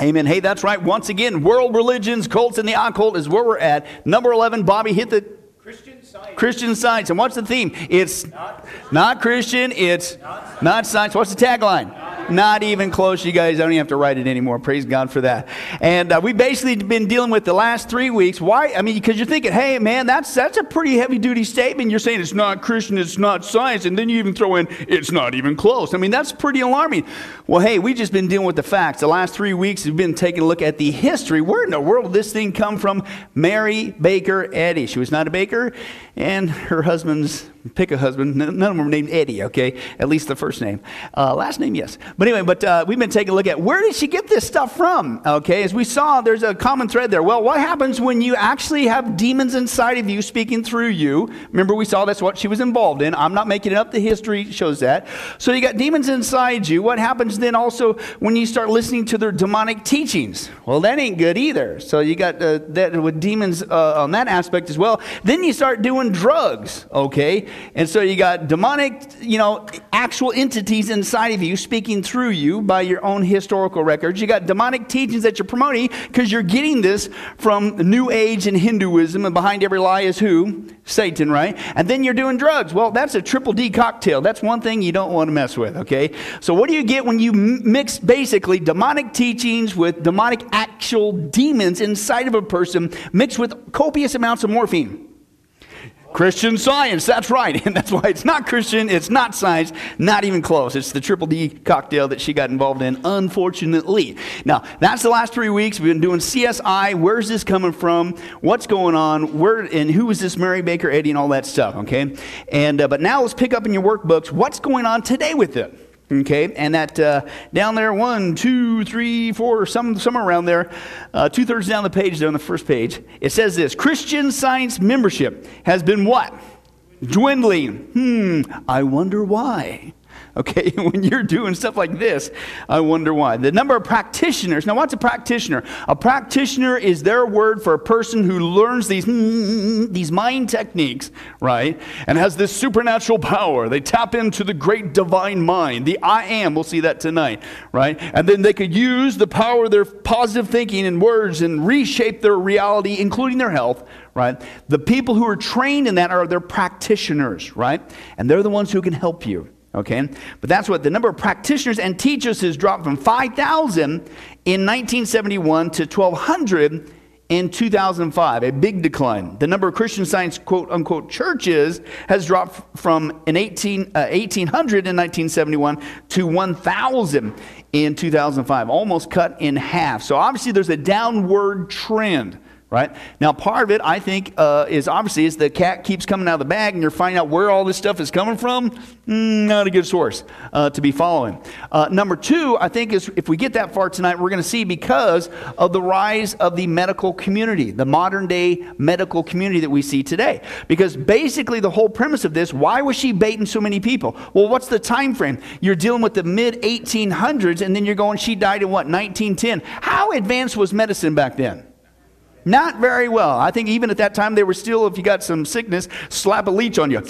Amen. Hey, that's right. Once again, world religions, cults, and the occult is where we're at. Number 11, Bobby, hit the Christian science. Christian science. And what's the theme? It's Not not Christian, it's not science. What's the tagline? Not even close, you guys. I don't even have to write it anymore. Praise God for that. And uh, we've basically been dealing with the last three weeks. Why? I mean, because you're thinking, hey, man, that's that's a pretty heavy duty statement. You're saying it's not Christian, it's not science, and then you even throw in it's not even close. I mean, that's pretty alarming. Well, hey, we've just been dealing with the facts. The last three weeks, we've been taking a look at the history. Where in the world did this thing come from? Mary Baker Eddy. She was not a baker, and her husband's pick a husband. None of them were named Eddie, okay? At least the first name. Uh, last name, yes. But anyway, but uh, we've been taking a look at where did she get this stuff from, okay? As we saw, there's a common thread there. Well, what happens when you actually have demons inside of you speaking through you? Remember, we saw that's what she was involved in. I'm not making it up. The history shows that. So you got demons inside you. What happens then also when you start listening to their demonic teachings? Well, that ain't good either. So you got uh, that with demons uh, on that aspect as well. Then you start doing drugs, okay? And so you got demonic, you know, actual entities inside of you speaking through you by your own historical records. You got demonic teachings that you're promoting because you're getting this from New Age and Hinduism, and behind every lie is who? Satan, right? And then you're doing drugs. Well, that's a triple D cocktail. That's one thing you don't want to mess with, okay? So what do you get when you mix basically demonic teachings with demonic actual demons inside of a person mixed with copious amounts of morphine? Christian science, that's right. And that's why it's not Christian, it's not science, not even close. It's the triple D cocktail that she got involved in, unfortunately. Now, that's the last three weeks. We've been doing CSI. Where's this coming from? What's going on? Where and who is this Mary Baker Eddy and all that stuff, okay? And uh, but now let's pick up in your workbooks what's going on today with it. Okay, and that uh, down there, one, two, three, four, some, somewhere around there, uh, two thirds down the page, there on the first page, it says this Christian Science membership has been what? Dwindling. Hmm, I wonder why. Okay, when you're doing stuff like this, I wonder why. The number of practitioners. Now, what's a practitioner? A practitioner is their word for a person who learns these these mind techniques, right? And has this supernatural power. They tap into the great divine mind, the I am. We'll see that tonight, right? And then they could use the power of their positive thinking and words and reshape their reality, including their health, right? The people who are trained in that are their practitioners, right? And they're the ones who can help you. Okay? But that's what the number of practitioners and teachers has dropped from 5,000 in 1971 to 1,200 in 2005, a big decline. The number of Christian science quote unquote churches has dropped from an 18, uh, 1,800 in 1971 to 1,000 in 2005, almost cut in half. So obviously there's a downward trend right? Now part of it i think uh, is obviously is the cat keeps coming out of the bag and you're finding out where all this stuff is coming from? Mm, not a good source uh, to be following. Uh, number two i think is if we get that far tonight we're going to see because of the rise of the medical community the modern day medical community that we see today. Because basically the whole premise of this why was she baiting so many people? Well what's the time frame? You're dealing with the mid 1800s and then you're going she died in what 1910 how advanced was medicine back then not very well. I think even at that time, they were still, if you got some sickness, slap a leech on you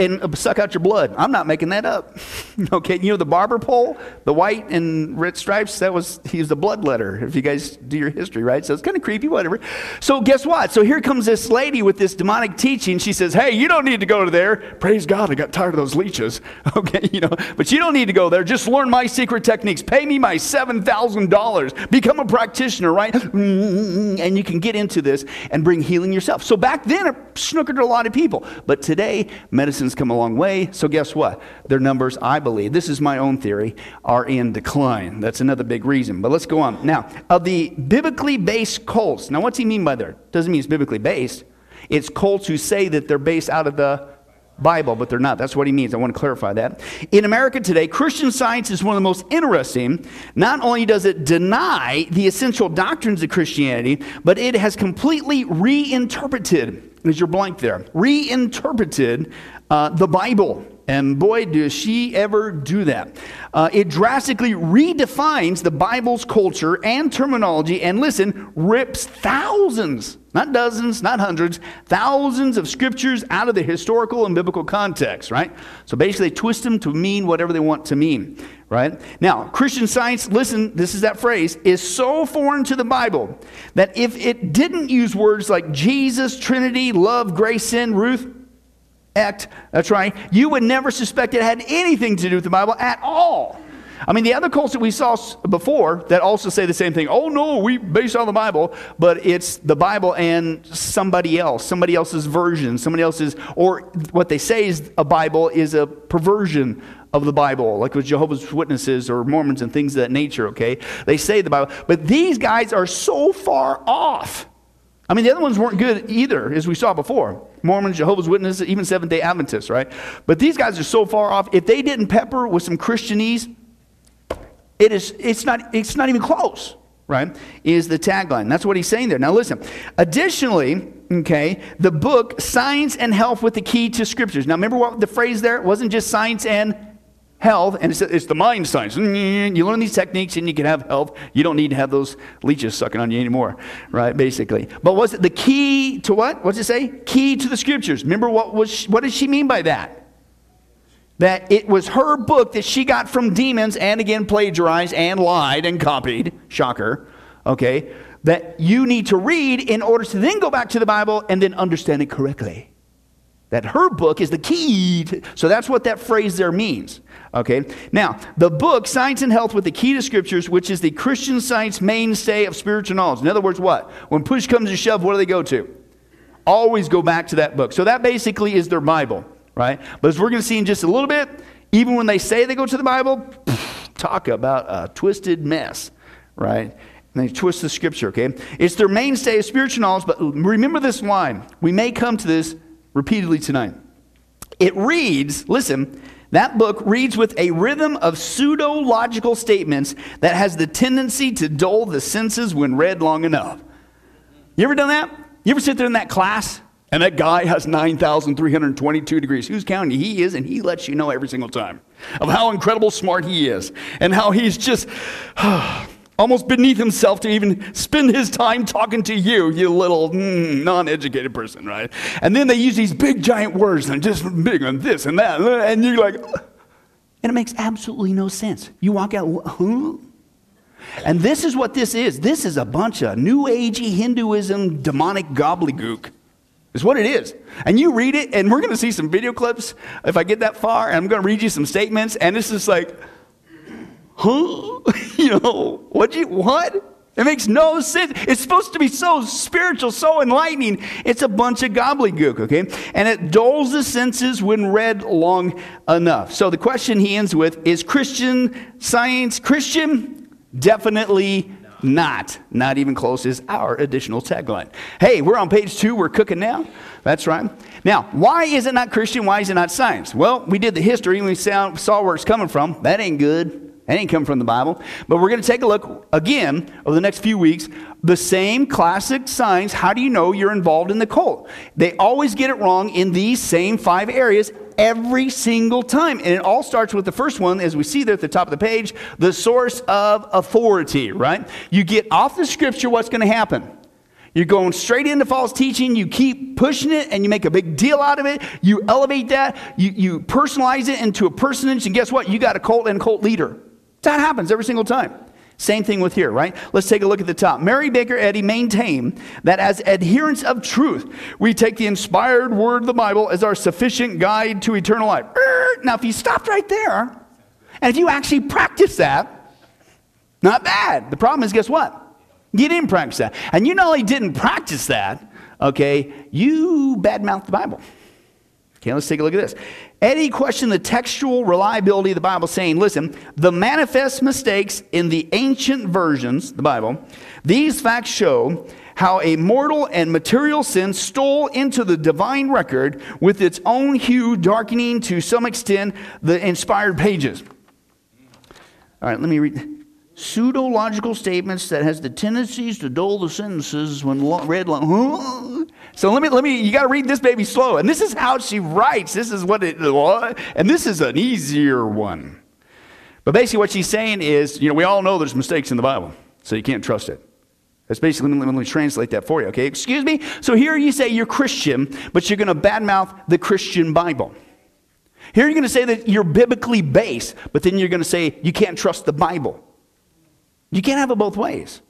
and suck out your blood. I'm not making that up. okay, you know the barber pole, the white and red stripes, that was, he was the bloodletter, if you guys do your history, right? So it's kind of creepy, whatever. So guess what? So here comes this lady with this demonic teaching. She says, hey, you don't need to go to there. Praise God, I got tired of those leeches. Okay, you know, but you don't need to go there. Just learn my secret techniques. Pay me my $7,000. Become a practitioner, right? Mm-hmm. And you can get into this and bring healing yourself. So back then, it snookered a lot of people. But today, medicine's come a long way. So guess what? Their numbers, I believe, this is my own theory, are in decline. That's another big reason. But let's go on. Now, of the biblically based cults, now what's he mean by that? Doesn't mean it's biblically based. It's cults who say that they're based out of the Bible, but they're not. That's what he means. I want to clarify that. In America today, Christian science is one of the most interesting. Not only does it deny the essential doctrines of Christianity, but it has completely reinterpreted, as you're blank there, reinterpreted uh, the Bible. And boy, does she ever do that. Uh, it drastically redefines the Bible's culture and terminology, and listen, rips thousands not dozens, not hundreds, thousands of scriptures out of the historical and biblical context, right? So basically, they twist them to mean whatever they want to mean, right? Now, Christian science, listen, this is that phrase, is so foreign to the Bible that if it didn't use words like Jesus, Trinity, love, grace, sin, Ruth, act, that's right, you would never suspect it had anything to do with the Bible at all. I mean, the other cults that we saw before that also say the same thing. Oh, no, we based on the Bible, but it's the Bible and somebody else, somebody else's version, somebody else's, or what they say is a Bible is a perversion of the Bible, like with Jehovah's Witnesses or Mormons and things of that nature, okay? They say the Bible, but these guys are so far off. I mean, the other ones weren't good either, as we saw before. Mormons, Jehovah's Witnesses, even Seventh day Adventists, right? But these guys are so far off. If they didn't pepper with some Christianese, it is, it's, not, it's not even close, right? Is the tagline. That's what he's saying there. Now, listen. Additionally, okay, the book Science and Health with the Key to Scriptures. Now, remember what the phrase there? It wasn't just science and health, and it's, it's the mind science. Mm, mm, mm, you learn these techniques and you can have health. You don't need to have those leeches sucking on you anymore, right? Basically. But was it the key to what? What What's it say? Key to the Scriptures. Remember what was? What did she mean by that? that it was her book that she got from demons and again plagiarized and lied and copied. Shocker. Okay. That you need to read in order to then go back to the Bible and then understand it correctly. That her book is the key. To, so that's what that phrase there means. Okay. Now, the book, Science and Health with the Key to Scriptures, which is the Christian science mainstay of spiritual knowledge. In other words, what? When push comes to shove, what do they go to? Always go back to that book. So that basically is their Bible right? But as we're going to see in just a little bit, even when they say they go to the Bible, talk about a twisted mess, right? And they twist the scripture, okay? It's their mainstay of spiritual knowledge, but remember this line. We may come to this repeatedly tonight. It reads, listen, that book reads with a rhythm of pseudo logical statements that has the tendency to dull the senses when read long enough. You ever done that? You ever sit there in that class and that guy has 9,322 degrees. Who's counting? He is, and he lets you know every single time of how incredible smart he is and how he's just almost beneath himself to even spend his time talking to you, you little mm, non educated person, right? And then they use these big giant words and just big and this and that. And you're like, and it makes absolutely no sense. You walk out, huh? And this is what this is. This is a bunch of New Agey Hinduism demonic gobbledygook is what it is. And you read it, and we're going to see some video clips if I get that far, and I'm going to read you some statements, and this is like, huh? you know, what you, what? It makes no sense. It's supposed to be so spiritual, so enlightening. It's a bunch of gobbledygook, okay? And it dulls the senses when read long enough. So the question he ends with is Christian science Christian? Definitely not, not even close, is our additional tagline. Hey, we're on page two. We're cooking now. That's right. Now, why is it not Christian? Why is it not science? Well, we did the history and we saw, saw where it's coming from. That ain't good. That ain't come from the Bible. But we're going to take a look again over the next few weeks. The same classic signs. How do you know you're involved in the cult? They always get it wrong in these same five areas every single time. And it all starts with the first one, as we see there at the top of the page, the source of authority, right? You get off the scripture, what's going to happen? You're going straight into false teaching. You keep pushing it and you make a big deal out of it. You elevate that. You, you personalize it into a personage. And guess what? You got a cult and a cult leader. That happens every single time. Same thing with here, right? Let's take a look at the top. Mary Baker Eddy maintained that as adherents of truth, we take the inspired word of the Bible as our sufficient guide to eternal life. Now, if you stopped right there, and if you actually practice that, not bad. The problem is, guess what? You didn't practice that. And you not only didn't practice that, okay, you badmouthed the Bible. Okay, let's take a look at this. Eddy questioned the textual reliability of the Bible, saying, listen, the manifest mistakes in the ancient versions, the Bible, these facts show how a mortal and material sin stole into the divine record with its own hue, darkening to some extent the inspired pages. All right, let me read. Pseudo-logical statements that has the tendencies to dull the sentences when read long. So let me, let me, you got to read this baby slow. And this is how she writes. This is what it, and this is an easier one. But basically, what she's saying is, you know, we all know there's mistakes in the Bible, so you can't trust it. That's basically, let me, let me translate that for you, okay? Excuse me? So here you say you're Christian, but you're going to badmouth the Christian Bible. Here you're going to say that you're biblically based, but then you're going to say you can't trust the Bible. You can't have it both ways.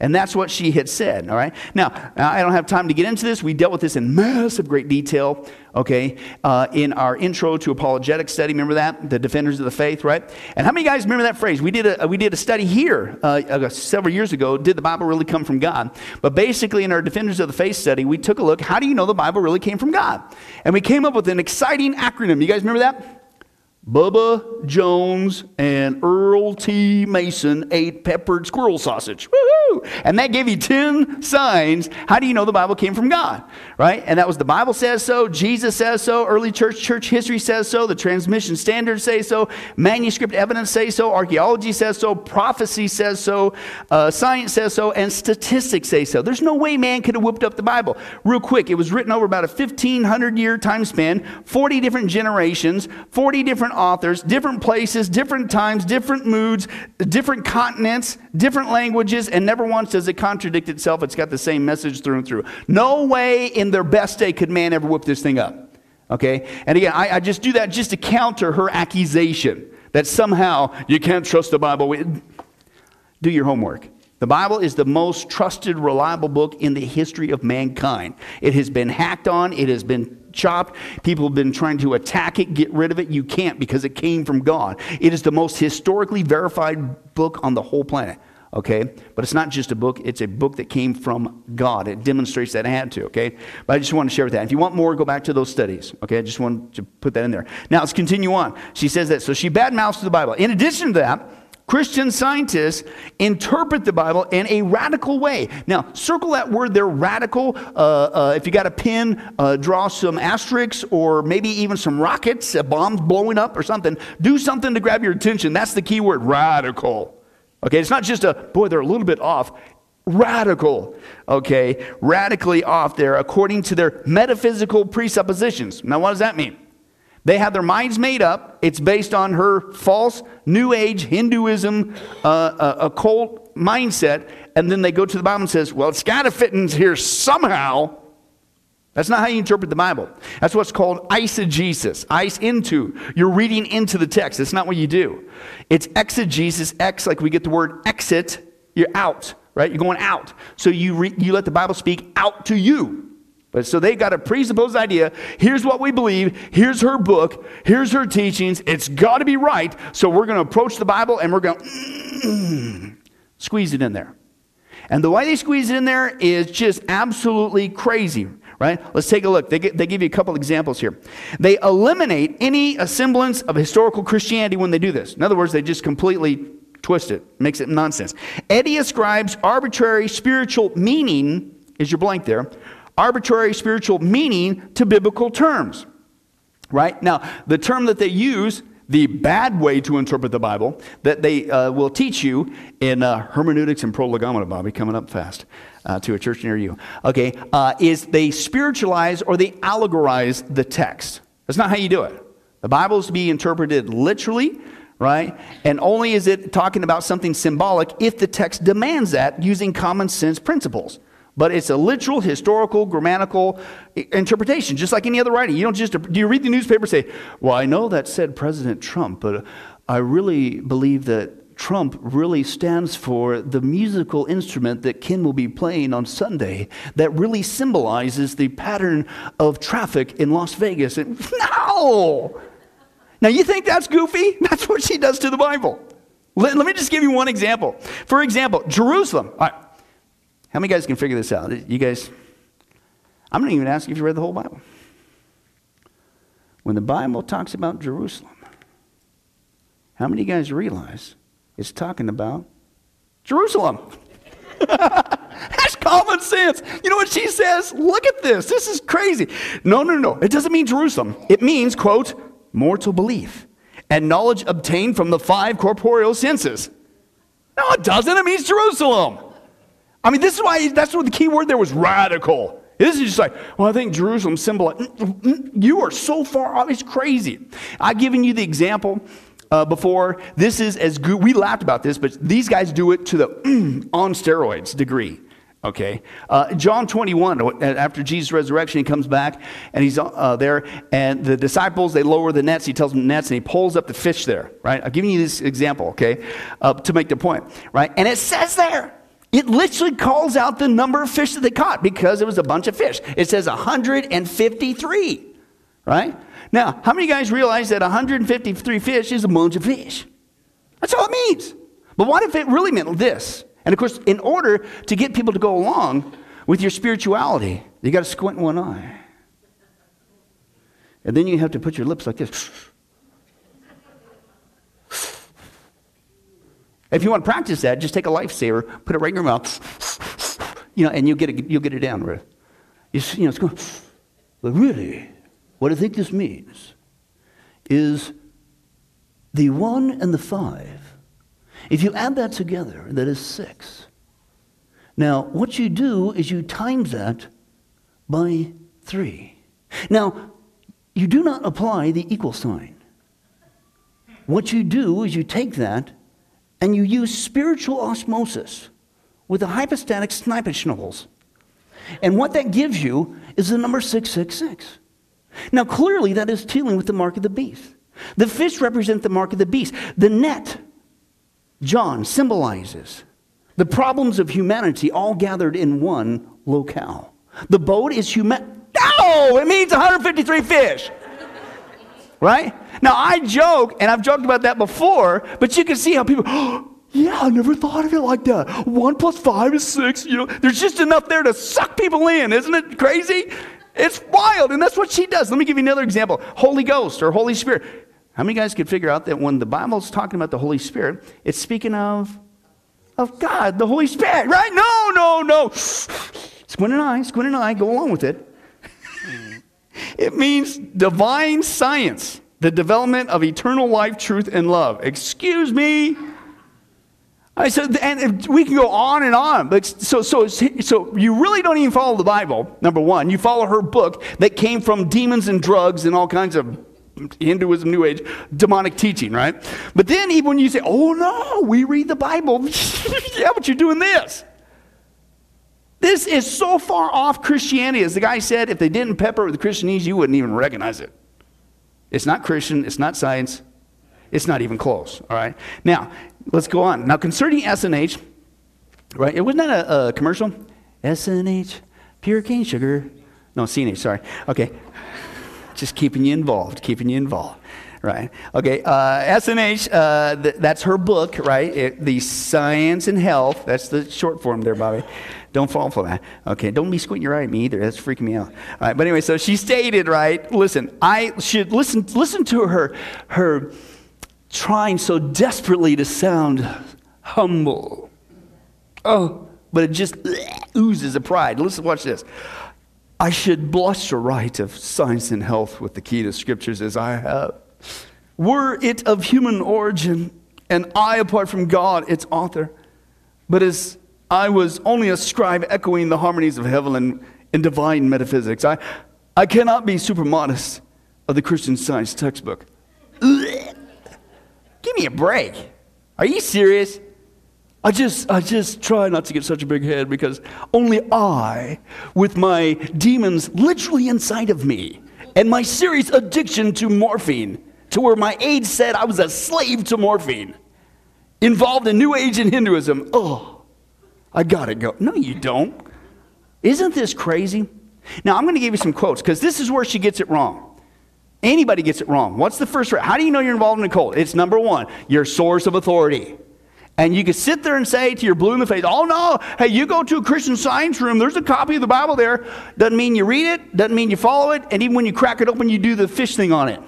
And that's what she had said, all right? Now, I don't have time to get into this. We dealt with this in massive great detail, okay, uh, in our intro to apologetic study. Remember that? The defenders of the faith, right? And how many guys remember that phrase? We did a, we did a study here uh, uh, several years ago. Did the Bible really come from God? But basically, in our defenders of the faith study, we took a look. How do you know the Bible really came from God? And we came up with an exciting acronym. You guys remember that? Bubba Jones and Earl T. Mason ate peppered squirrel sausage. Woohoo! And that gave you 10 signs. How do you know the Bible came from God? Right? And that was the Bible says so, Jesus says so, early church church history says so, the transmission standards say so, manuscript evidence say so, archaeology says so, prophecy says so, uh, science says so, and statistics say so. There's no way man could have whipped up the Bible. Real quick, it was written over about a 1500 year time span, 40 different generations, 40 different authors, different places, different times, different moods, different continents, different languages, and never once does it contradict itself. It's got the same message through and through. No way in their best day could man ever whip this thing up. Okay? And again, I, I just do that just to counter her accusation that somehow you can't trust the Bible. Do your homework. The Bible is the most trusted, reliable book in the history of mankind. It has been hacked on, it has been chopped. People have been trying to attack it, get rid of it. You can't because it came from God. It is the most historically verified book on the whole planet. Okay? But it's not just a book, it's a book that came from God. It demonstrates that it had to, okay? But I just want to share with that. If you want more, go back to those studies. Okay? I just want to put that in there. Now let's continue on. She says that. So she badmouths the Bible. In addition to that, Christian scientists interpret the Bible in a radical way. Now, circle that word there, radical. Uh, uh, if you got a pen, uh, draw some asterisks or maybe even some rockets, bombs blowing up or something. Do something to grab your attention. That's the key word, radical. Okay, it's not just a, boy, they're a little bit off. Radical, okay, radically off there according to their metaphysical presuppositions. Now, what does that mean? They have their minds made up. It's based on her false New Age Hinduism uh, uh, occult mindset. And then they go to the Bible and says, well, it's got to fit in here somehow. That's not how you interpret the Bible. That's what's called eisegesis. Ice into. You're reading into the text. That's not what you do. It's exegesis. X, like we get the word exit. You're out, right? You're going out. So you, re- you let the Bible speak out to you. But so they got a presupposed idea. Here's what we believe. Here's her book. Here's her teachings. It's got to be right. So we're going to approach the Bible and we're going to mm, squeeze it in there. And the way they squeeze it in there is just absolutely crazy, right? Let's take a look. They, they give you a couple examples here. They eliminate any semblance of historical Christianity when they do this. In other words, they just completely twist it, makes it nonsense. Eddy ascribes arbitrary spiritual meaning, is your blank there, arbitrary spiritual meaning to biblical terms. Right? Now, the term that they use, the bad way to interpret the Bible, that they uh, will teach you in uh, hermeneutics and prolegomena, Bobby, coming up fast uh, to a church near you, okay, uh, is they spiritualize or they allegorize the text. That's not how you do it. The Bible is to be interpreted literally, right? And only is it talking about something symbolic if the text demands that using common sense principles. But it's a literal, historical, grammatical interpretation, just like any other writing. You don't just, do you read the newspaper and say, well, I know that said President Trump, but I really believe that Trump really stands for the musical instrument that Ken will be playing on Sunday that really symbolizes the pattern of traffic in Las Vegas. And, no! Now, you think that's goofy? That's what she does to the Bible. Let, let me just give you one example. For example, Jerusalem. How many guys can figure this out? You guys, I'm not even asking if you read the whole Bible. When the Bible talks about Jerusalem, how many guys realize it's talking about Jerusalem? That's common sense. You know what she says? Look at this. This is crazy. No, no, no. It doesn't mean Jerusalem. It means, quote, mortal belief and knowledge obtained from the five corporeal senses. No, it doesn't. It means Jerusalem. I mean, this is why that's what the key word there was radical. This is just like, well, I think Jerusalem symbolizes. You are so far off. It's crazy. I've given you the example uh, before. This is as good. We laughed about this, but these guys do it to the on steroids degree. Okay. Uh, John 21, after Jesus' resurrection, he comes back and he's uh, there, and the disciples, they lower the nets. He tells them nets, and he pulls up the fish there, right? I'm giving you this example, okay, uh, to make the point, right? And it says there, it literally calls out the number of fish that they caught because it was a bunch of fish. It says 153, right? Now, how many guys realize that 153 fish is a bunch of fish? That's all it means. But what if it really meant this? And of course, in order to get people to go along with your spirituality, you got to squint one eye. And then you have to put your lips like this. If you want to practice that, just take a lifesaver, put it right in your mouth, you know, and you'll get it, you'll get it down. You, you know, it's going, but really, what I think this means is the one and the five if you add that together, that is six. Now, what you do is you times that by three. Now, you do not apply the equal sign. What you do is you take that and you use spiritual osmosis with the hypostatic schnippelschnuppels. And what that gives you is the number 666. Now, clearly, that is dealing with the mark of the beast. The fish represent the mark of the beast. The net John symbolizes the problems of humanity all gathered in one locale. The boat is human. No, it means 153 fish. Right? Now, I joke, and I've joked about that before, but you can see how people, oh, yeah, I never thought of it like that. One plus five is six. You know, there's just enough there to suck people in. Isn't it crazy? It's wild, and that's what she does. Let me give you another example Holy Ghost or Holy Spirit. How many guys could figure out that when the Bible's talking about the Holy Spirit, it's speaking of, of God, the Holy Spirit, right? No, no, no. Squint an eye, squint an eye, go along with it. It means divine science, the development of eternal life, truth, and love. Excuse me. I said, and we can go on and on. But so, so, so you really don't even follow the Bible. Number one, you follow her book that came from demons and drugs and all kinds of Hinduism, New Age, demonic teaching, right? But then, even when you say, oh no, we read the Bible, yeah, but you're doing this. This is so far off Christianity. As the guy said, if they didn't pepper it with Christianese, you wouldn't even recognize it. It's not Christian, it's not science, it's not even close, all right? Now, let's go on. Now, concerning SNH, right, it wasn't that a, a commercial? SNH, pure cane sugar. No, CNH, sorry. Okay just keeping you involved, keeping you involved. Right. Okay. Uh, SNH, uh, th- that's her book, right? It, the Science and Health. That's the short form there, Bobby. Don't fall for that. Okay. Don't be squinting your eye at me either. That's freaking me out. All right. But anyway, so she stated, right? Listen, I should listen. Listen to her. Her trying so desperately to sound humble. Oh, but it just oozes of pride. Listen, watch this. I should blush to write of science and health with the key to scriptures as I have. Were it of human origin, and I, apart from God, its author, but as I was only a scribe echoing the harmonies of heaven and, and divine metaphysics, I, I cannot be super modest of the Christian science textbook. Give me a break. Are you serious? I just, I just try not to get such a big head because only I, with my demons literally inside of me, and my serious addiction to morphine, to where my age said I was a slave to morphine, involved in New Age and Hinduism. Oh, I gotta go. No, you don't. Isn't this crazy? Now, I'm gonna give you some quotes because this is where she gets it wrong. Anybody gets it wrong. What's the first? How do you know you're involved in a cult? It's number one, your source of authority. And you can sit there and say to your blue in the face, oh no, hey, you go to a Christian science room, there's a copy of the Bible there. Doesn't mean you read it, doesn't mean you follow it, and even when you crack it open, you do the fish thing on it.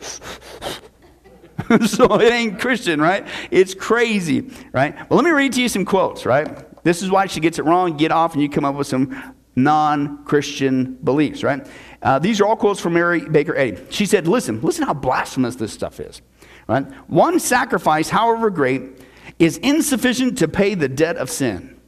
so it ain't Christian, right? It's crazy, right? Well, let me read to you some quotes, right? This is why she gets it wrong. Get off and you come up with some non Christian beliefs, right? Uh, these are all quotes from Mary Baker Eddy. She said, listen, listen how blasphemous this stuff is, right? One sacrifice, however great, is insufficient to pay the debt of sin.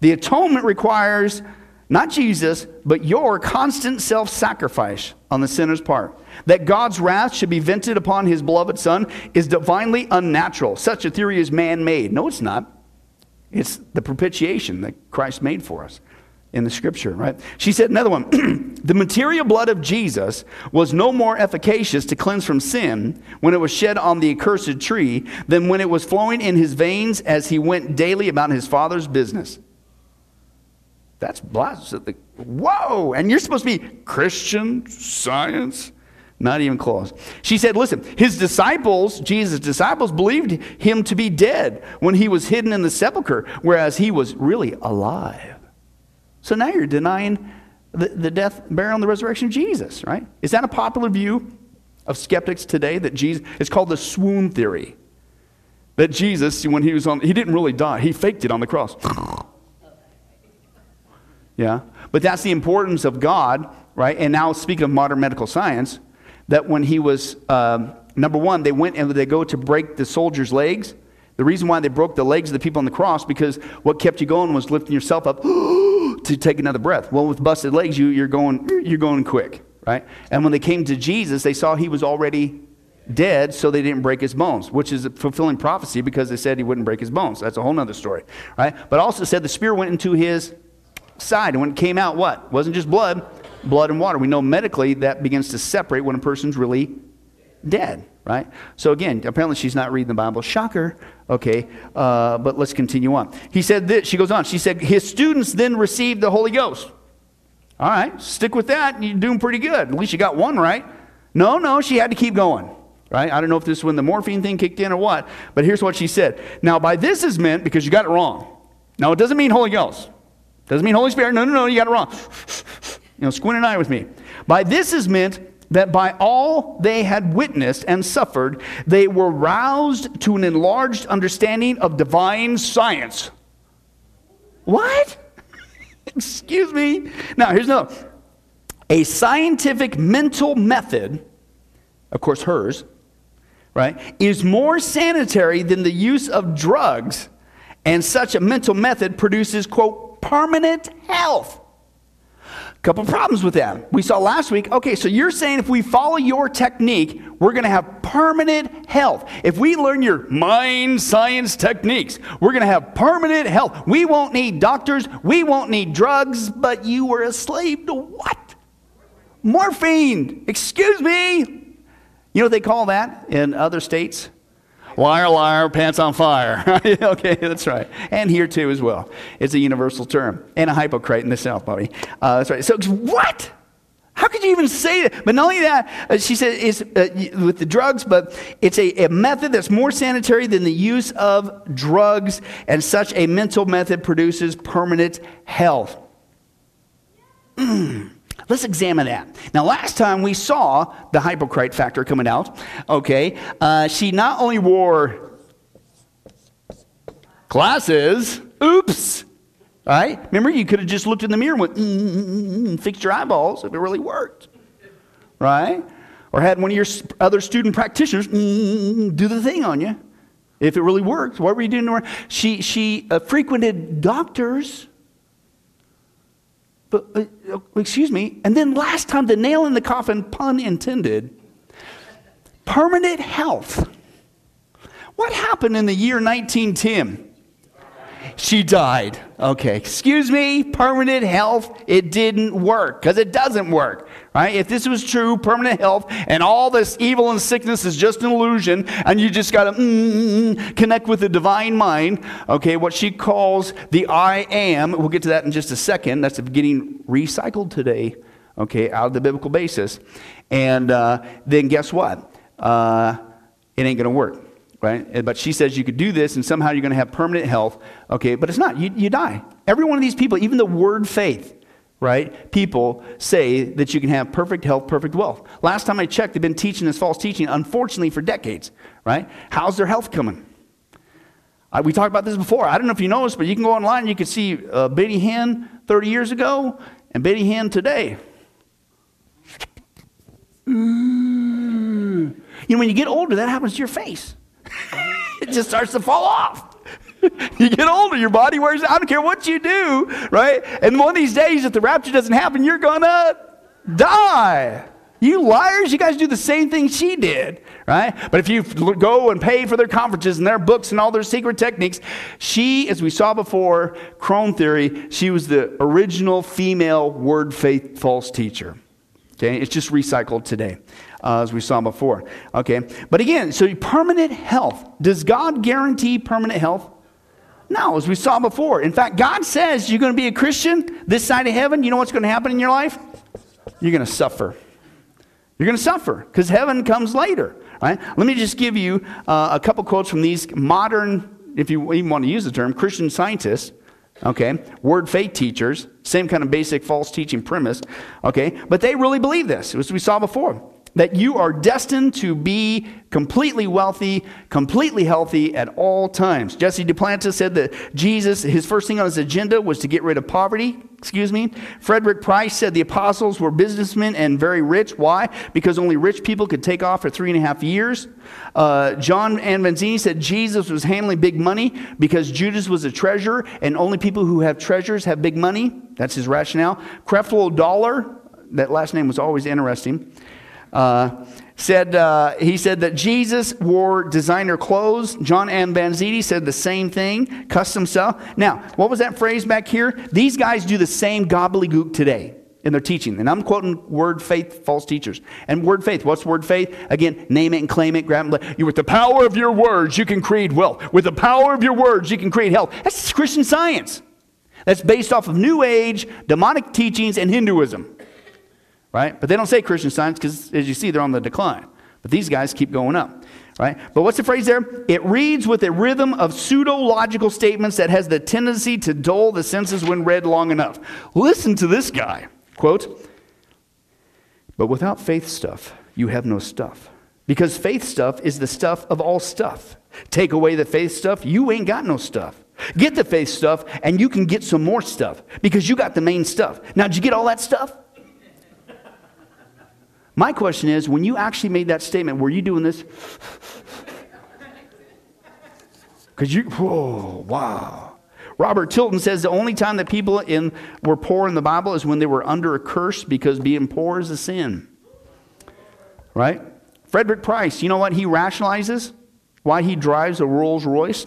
The atonement requires not Jesus, but your constant self sacrifice on the sinner's part. That God's wrath should be vented upon his beloved Son is divinely unnatural. Such a theory is man made. No, it's not. It's the propitiation that Christ made for us in the scripture, right? She said another one the material blood of Jesus was no more efficacious to cleanse from sin when it was shed on the accursed tree than when it was flowing in his veins as he went daily about his father's business. That's blasphemy. Whoa! And you're supposed to be Christian science? Not even close. She said, Listen, his disciples, Jesus' disciples, believed him to be dead when he was hidden in the sepulchre, whereas he was really alive. So now you're denying the, the death, burial, and the resurrection of Jesus, right? Is that a popular view of skeptics today that Jesus, it's called the swoon theory. That Jesus, when he was on, he didn't really die, he faked it on the cross. yeah. But that's the importance of God, right? And now, speaking of modern medical science, that when he was, um, number one, they went and they go to break the soldiers' legs. The reason why they broke the legs of the people on the cross, because what kept you going was lifting yourself up to take another breath. Well, with busted legs, you, you're, going, you're going quick, right? And when they came to Jesus, they saw he was already dead, so they didn't break his bones, which is a fulfilling prophecy because they said he wouldn't break his bones. That's a whole other story, right? But also said the spear went into his side, and when it came out, what? Wasn't just blood, blood and water. We know medically that begins to separate when a person's really dead, right? So again, apparently she's not reading the Bible. Shocker. Okay, uh, but let's continue on. He said this, she goes on, she said, his students then received the Holy Ghost. All right, stick with that, you're doing pretty good. At least you got one right. No, no, she had to keep going. Right? I don't know if this is when the morphine thing kicked in or what, but here's what she said. Now, by this is meant, because you got it wrong. Now, it doesn't mean Holy Ghost. Doesn't mean Holy Spirit. No, no, no, you got it wrong. You know, squint an eye with me. By this is meant that by all they had witnessed and suffered, they were roused to an enlarged understanding of divine science. What? Excuse me. Now, here's another. A scientific mental method, of course, hers, right, is more sanitary than the use of drugs, and such a mental method produces, quote, permanent health. Couple problems with that. We saw last week, okay, so you're saying if we follow your technique, we're going to have permanent health. If we learn your mind science techniques, we're going to have permanent health. We won't need doctors, we won't need drugs, but you were a slave to what? Morphine. Excuse me. You know what they call that in other states? Liar, liar, pants on fire. okay, that's right. And here too as well. It's a universal term. And a hypocrite in the South, Bobby. Uh, that's right. So, what? How could you even say that? But not only that, uh, she said it's uh, with the drugs, but it's a, a, method that's more sanitary than the use of drugs, and such a mental method produces permanent health. Mm. Let's examine that. Now, last time we saw the hypocrite factor coming out. Okay, uh, she not only wore glasses, oops, right? Remember, you could have just looked in the mirror and went, mm, mm, mm, mm, fixed your eyeballs if it really worked, right? Or had one of your other student practitioners mm, do the thing on you if it really worked. What were you doing? She, she uh, frequented doctors but, uh, excuse me. And then last time, the nail in the coffin, pun intended, permanent health. What happened in the year 1910? She died. Okay, excuse me, permanent health, it didn't work because it doesn't work. Right? If this was true, permanent health, and all this evil and sickness is just an illusion, and you just got to mm, connect with the divine mind, okay, what she calls the I am, we'll get to that in just a second. That's getting recycled today, okay, out of the biblical basis. And uh, then guess what? Uh, it ain't going to work right? But she says you could do this and somehow you're going to have permanent health. Okay, but it's not. You, you die. Every one of these people, even the word faith, right? People say that you can have perfect health, perfect wealth. Last time I checked, they've been teaching this false teaching, unfortunately, for decades, right? How's their health coming? I, we talked about this before. I don't know if you noticed, but you can go online and you can see uh, Benny Hinn 30 years ago and Benny Hinn today. You know, when you get older, that happens to your face. it just starts to fall off. you get older, your body wears out. I don't care what you do, right? And one of these days, if the rapture doesn't happen, you're going to die. You liars, you guys do the same thing she did, right? But if you go and pay for their conferences and their books and all their secret techniques, she, as we saw before, Crone theory, she was the original female word faith false teacher. Okay, it's just recycled today, uh, as we saw before. Okay, but again, so permanent health. Does God guarantee permanent health? No, as we saw before. In fact, God says you're going to be a Christian this side of heaven. You know what's going to happen in your life? You're going to suffer. You're going to suffer because heaven comes later, right? Let me just give you uh, a couple quotes from these modern, if you even want to use the term, Christian scientists, okay? Word faith teachers, same kind of basic false teaching premise, okay? But they really believe this, as we saw before that you are destined to be completely wealthy, completely healthy at all times. Jesse Duplantis said that Jesus, his first thing on his agenda was to get rid of poverty. Excuse me. Frederick Price said the apostles were businessmen and very rich. Why? Because only rich people could take off for three and a half years. Uh, John Avanzini said Jesus was handling big money because Judas was a treasurer and only people who have treasures have big money. That's his rationale. Creflo Dollar, that last name was always interesting. Uh, said uh, he said that Jesus wore designer clothes. John Avanzini said the same thing, custom stuff. Now, what was that phrase back here? These guys do the same gobbledygook today in their teaching. And I'm quoting word faith, false teachers. And word faith, what's word faith? Again, name it and claim it, grab it. You with the power of your words, you can create wealth. With the power of your words, you can create health. That's Christian science. That's based off of New Age, demonic teachings, and Hinduism right? But they don't say Christian science because, as you see, they're on the decline. But these guys keep going up, right? But what's the phrase there? It reads with a rhythm of pseudo logical statements that has the tendency to dull the senses when read long enough. Listen to this guy. Quote, but without faith stuff, you have no stuff. Because faith stuff is the stuff of all stuff. Take away the faith stuff, you ain't got no stuff. Get the faith stuff, and you can get some more stuff because you got the main stuff. Now, did you get all that stuff? My question is when you actually made that statement, were you doing this? Because you, whoa, wow. Robert Tilton says the only time that people in, were poor in the Bible is when they were under a curse because being poor is a sin. Right? Frederick Price, you know what he rationalizes? Why he drives a Rolls Royce?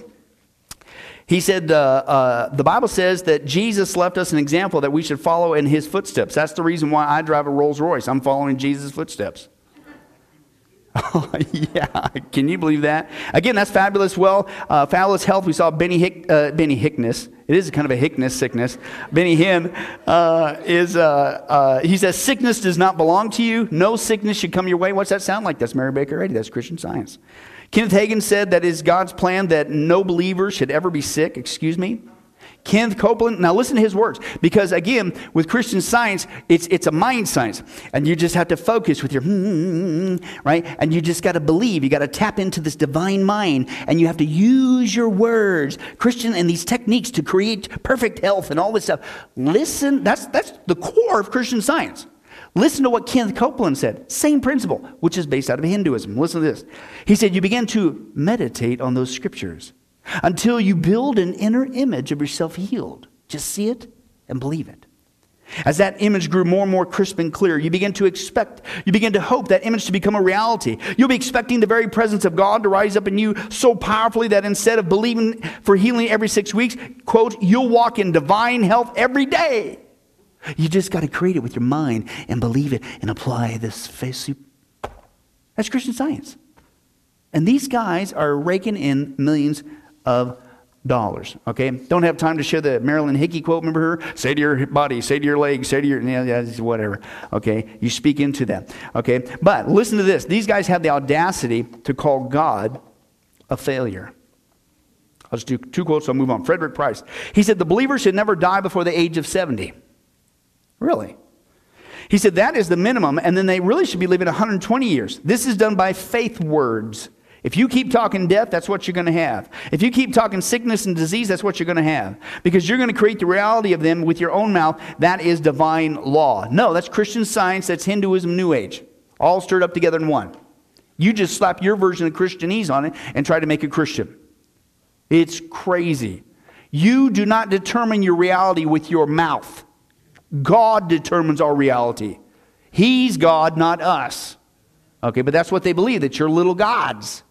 He said, uh, uh, the Bible says that Jesus left us an example that we should follow in his footsteps. That's the reason why I drive a Rolls Royce. I'm following Jesus' footsteps. Yeah. Can you believe that? Again, that's fabulous. Well, uh, fabulous health. We saw Benny, Hick, uh, Benny Hickness. It is kind of a Hickness sickness. Benny Hinn uh, is, uh, uh, he says, sickness does not belong to you. No sickness should come your way. What's that sound like? That's Mary Baker Eddy. That's Christian science. Kenneth Hagin said that is God's plan that no believer should ever be sick. Excuse me. Kenneth Copeland, now listen to his words, because again, with Christian science, it's, it's a mind science. And you just have to focus with your, hmm, hmm, hmm, hmm right? And you just got to believe. You got to tap into this divine mind, and you have to use your words, Christian, and these techniques to create perfect health and all this stuff. Listen, that's, that's the core of Christian science. Listen to what Kenneth Copeland said. Same principle, which is based out of Hinduism. Listen to this. He said, You begin to meditate on those scriptures until you build an inner image of yourself healed. Just see it and believe it. As that image grew more and more crisp and clear, you begin to expect, you begin to hope that image to become a reality. You'll be expecting the very presence of God to rise up in you so powerfully that instead of believing for healing every six weeks, quote, you'll walk in divine health every day. You just got to create it with your mind and believe it and apply this face. That's Christian science. And these guys are raking in millions of dollars. Okay? Don't have time to share the Marilyn Hickey quote. Remember her? Say to your body, say to your legs, say to your, yeah, yeah, whatever. Okay? You speak into that. Okay? But listen to this. These guys have the audacity to call God a failure. I'll just do two quotes, I'll move on. Frederick Price. He said, The believer should never die before the age of 70. Really? He said that is the minimum, and then they really should be living 120 years. This is done by faith words. If you keep talking death, that's what you're going to have. If you keep talking sickness and disease, that's what you're going to have. Because you're going to create the reality of them with your own mouth. That is divine law. No, that's Christian science, that's Hinduism, New Age. All stirred up together in one. You just slap your version of Christianese on it and try to make it Christian. It's crazy. You do not determine your reality with your mouth. God determines our reality. He's God, not us. Okay, but that's what they believe that you're little gods.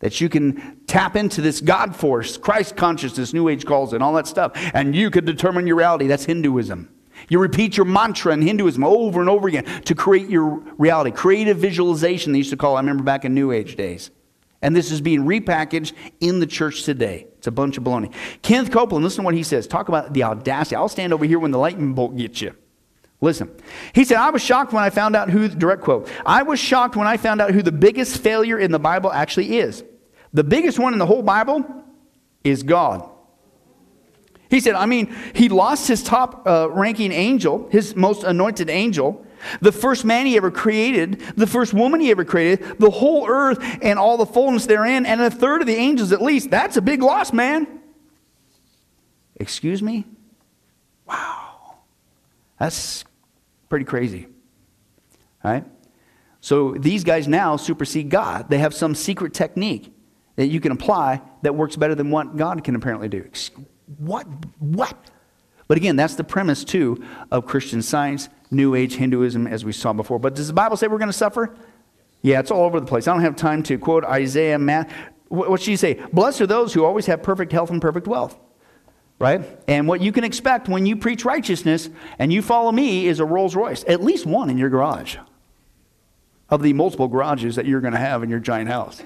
That you can tap into this God force, Christ consciousness, New Age calls it, and all that stuff, and you could determine your reality. That's Hinduism. You repeat your mantra in Hinduism over and over again to create your reality. Creative visualization, they used to call it, I remember back in New Age days. And this is being repackaged in the church today. It's a bunch of baloney. Kenneth Copeland, listen to what he says. Talk about the audacity. I'll stand over here when the lightning bolt gets you. Listen. He said, I was shocked when I found out who, direct quote, I was shocked when I found out who the biggest failure in the Bible actually is. The biggest one in the whole Bible is God. He said, I mean, he lost his top uh, ranking angel, his most anointed angel, the first man he ever created, the first woman he ever created, the whole earth and all the fullness therein, and a third of the angels at least. That's a big loss, man. Excuse me? Wow. That's pretty crazy. All right? So these guys now supersede God. They have some secret technique that you can apply that works better than what God can apparently do. What? What? But again, that's the premise, too, of Christian science, New Age Hinduism, as we saw before. But does the Bible say we're going to suffer? Yeah, it's all over the place. I don't have time to quote Isaiah. Matt, what you say? Blessed are those who always have perfect health and perfect wealth. Right? And what you can expect when you preach righteousness and you follow me is a Rolls Royce, at least one in your garage of the multiple garages that you're going to have in your giant house.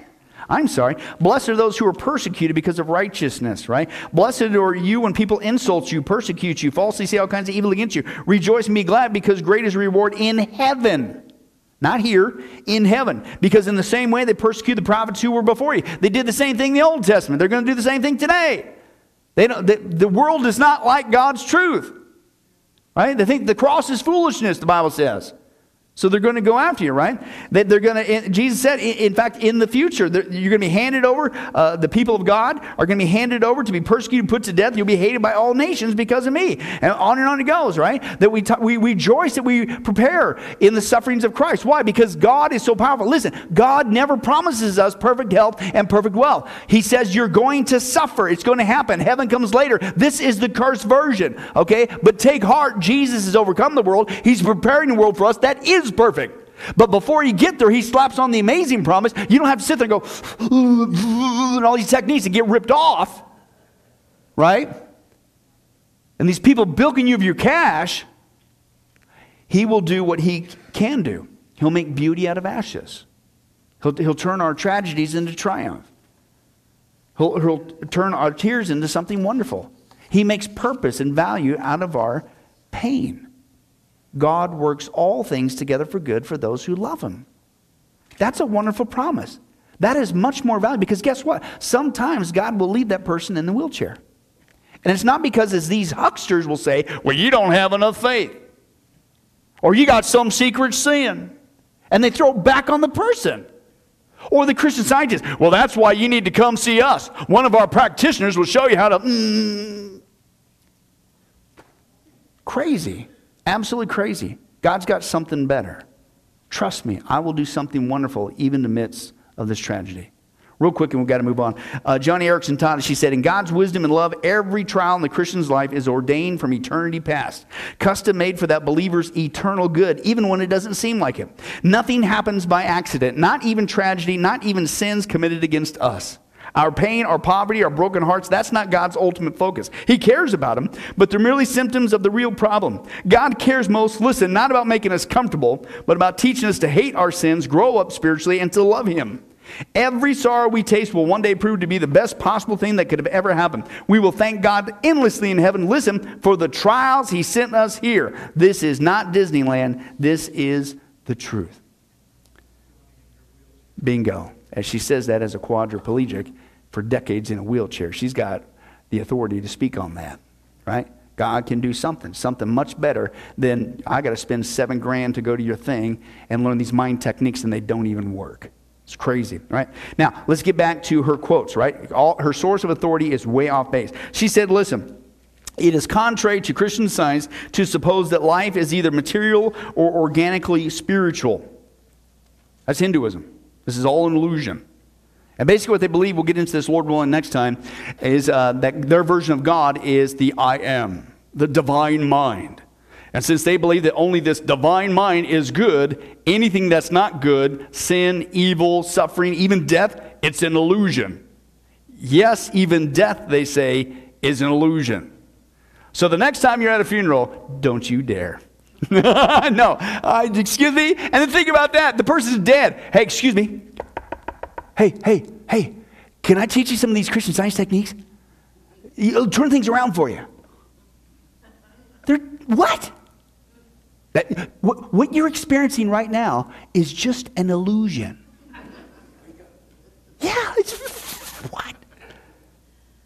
I'm sorry. Blessed are those who are persecuted because of righteousness, right? Blessed are you when people insult you, persecute you, falsely say all kinds of evil against you. Rejoice and be glad because great is reward in heaven. Not here, in heaven. Because in the same way they persecuted the prophets who were before you. They did the same thing in the Old Testament. They're going to do the same thing today. They don't, the, the world does not like God's truth. Right? They think the cross is foolishness, the Bible says. So they're going to go after you, right? That They're going to. Jesus said, in fact, in the future, you're going to be handed over. Uh, the people of God are going to be handed over to be persecuted, put to death. You'll be hated by all nations because of me, and on and on it goes, right? That we we rejoice that we prepare in the sufferings of Christ. Why? Because God is so powerful. Listen, God never promises us perfect health and perfect wealth. He says you're going to suffer. It's going to happen. Heaven comes later. This is the cursed version, okay? But take heart. Jesus has overcome the world. He's preparing the world for us. That is perfect. But before you get there, he slaps on the amazing promise. You don't have to sit there and go, and all these techniques and get ripped off, right? And these people bilking you of your cash, he will do what he can do. He'll make beauty out of ashes. He'll, he'll turn our tragedies into triumph. He'll, he'll turn our tears into something wonderful. He makes purpose and value out of our pain. God works all things together for good for those who love him. That's a wonderful promise. That is much more valuable because guess what? Sometimes God will leave that person in the wheelchair. And it's not because, as these hucksters will say, well, you don't have enough faith, or you got some secret sin. And they throw it back on the person. Or the Christian scientist, well, that's why you need to come see us. One of our practitioners will show you how to. Mm. Crazy. Absolutely crazy. God's got something better. Trust me, I will do something wonderful even in the midst of this tragedy. Real quick, and we've got to move on. Uh, Joni Eareckson taught us, she said, In God's wisdom and love, every trial in the Christian's life is ordained from eternity past, custom made for that believer's eternal good, even when it doesn't seem like it. Nothing happens by accident, not even tragedy, not even sins committed against us. Our pain, our poverty, our broken hearts, that's not God's ultimate focus. He cares about them, but they're merely symptoms of the real problem. God cares most, listen, not about making us comfortable, but about teaching us to hate our sins, grow up spiritually, and to love Him. Every sorrow we taste will one day prove to be the best possible thing that could have ever happened. We will thank God endlessly in heaven. Listen, for the trials He sent us here. This is not Disneyland, this is the truth. Bingo. As she says that as a quadriplegic, for decades in a wheelchair. She's got the authority to speak on that, right? God can do something, something much better than I got to spend seven grand to go to your thing and learn these mind techniques and they don't even work. It's crazy, right? Now, let's get back to her quotes, right? All, her source of authority is way off base. She said, listen, it is contrary to Christian science to suppose that life is either material or organically spiritual. That's Hinduism. This is all an illusion. And basically, what they believe, we'll get into this, Lord willing, next time, is uh, that their version of God is the I am, the divine mind. And since they believe that only this divine mind is good, anything that's not good, sin, evil, suffering, even death, it's an illusion. Yes, even death, they say, is an illusion. So the next time you're at a funeral, don't you dare. no, uh, excuse me. And then think about that. The person's dead. Hey, excuse me. Hey, hey, hey, can I teach you some of these Christian science techniques? It'll turn things around for you. They're, what? That, what? What you're experiencing right now is just an illusion. Yeah, it's what?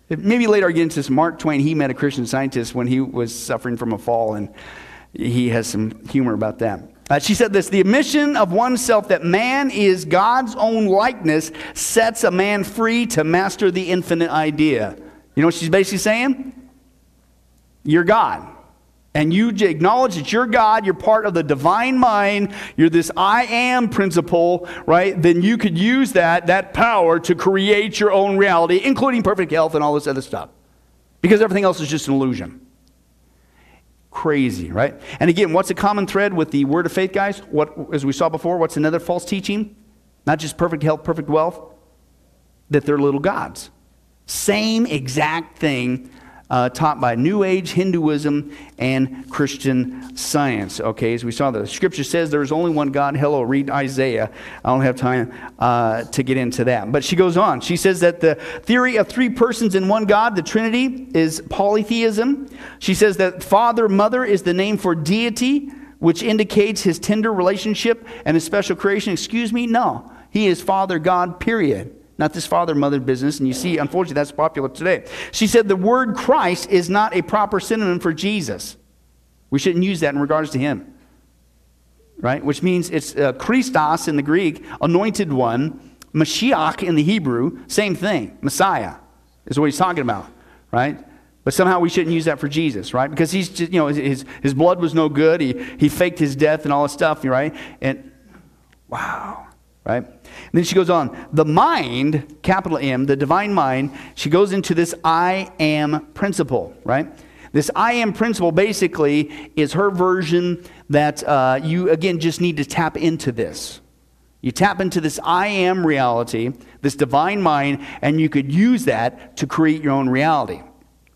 Maybe later I get into this. Mark Twain, he met a Christian scientist when he was suffering from a fall, and he has some humor about that. Uh, she said this The admission of oneself that man is God's own likeness sets a man free to master the infinite idea. You know what she's basically saying? You're God. And you acknowledge that you're God, you're part of the divine mind, you're this I am principle, right? Then you could use that, that power to create your own reality, including perfect health and all this other stuff. Because everything else is just an illusion crazy, right? And again, what's a common thread with the word of faith guys? What, as we saw before, what's another false teaching? Not just perfect health, perfect wealth, that they're little gods. Same exact thing uh, taught by New Age Hinduism and Christian Science. Okay, as we saw, the scripture says there is only one God. Hello, read Isaiah. I don't have time uh, to get into that. But she goes on. She says that the theory of three persons in one God, the Trinity, is polytheism. She says that Father, Mother is the name for deity, which indicates his tender relationship and his special creation. Excuse me? No. He is Father God, period not this father mother business. And you see, unfortunately, that's popular today. She said the word Christ is not a proper synonym for Jesus. We shouldn't use that in regards to him. Right? Which means it's uh, Christos in the Greek, anointed one, Mashiach in the Hebrew, same thing. Messiah is what he's talking about. Right? But somehow we shouldn't use that for Jesus, right? Because he's just, you know, his, his blood was no good. He, he faked his death and all this stuff, right? And wow right? And then she goes on. The mind, capital M, the divine mind, she goes into this I am principle, right? This I am principle basically is her version that uh, you, again, just need to tap into this. You tap into this I am reality, this divine mind, and you could use that to create your own reality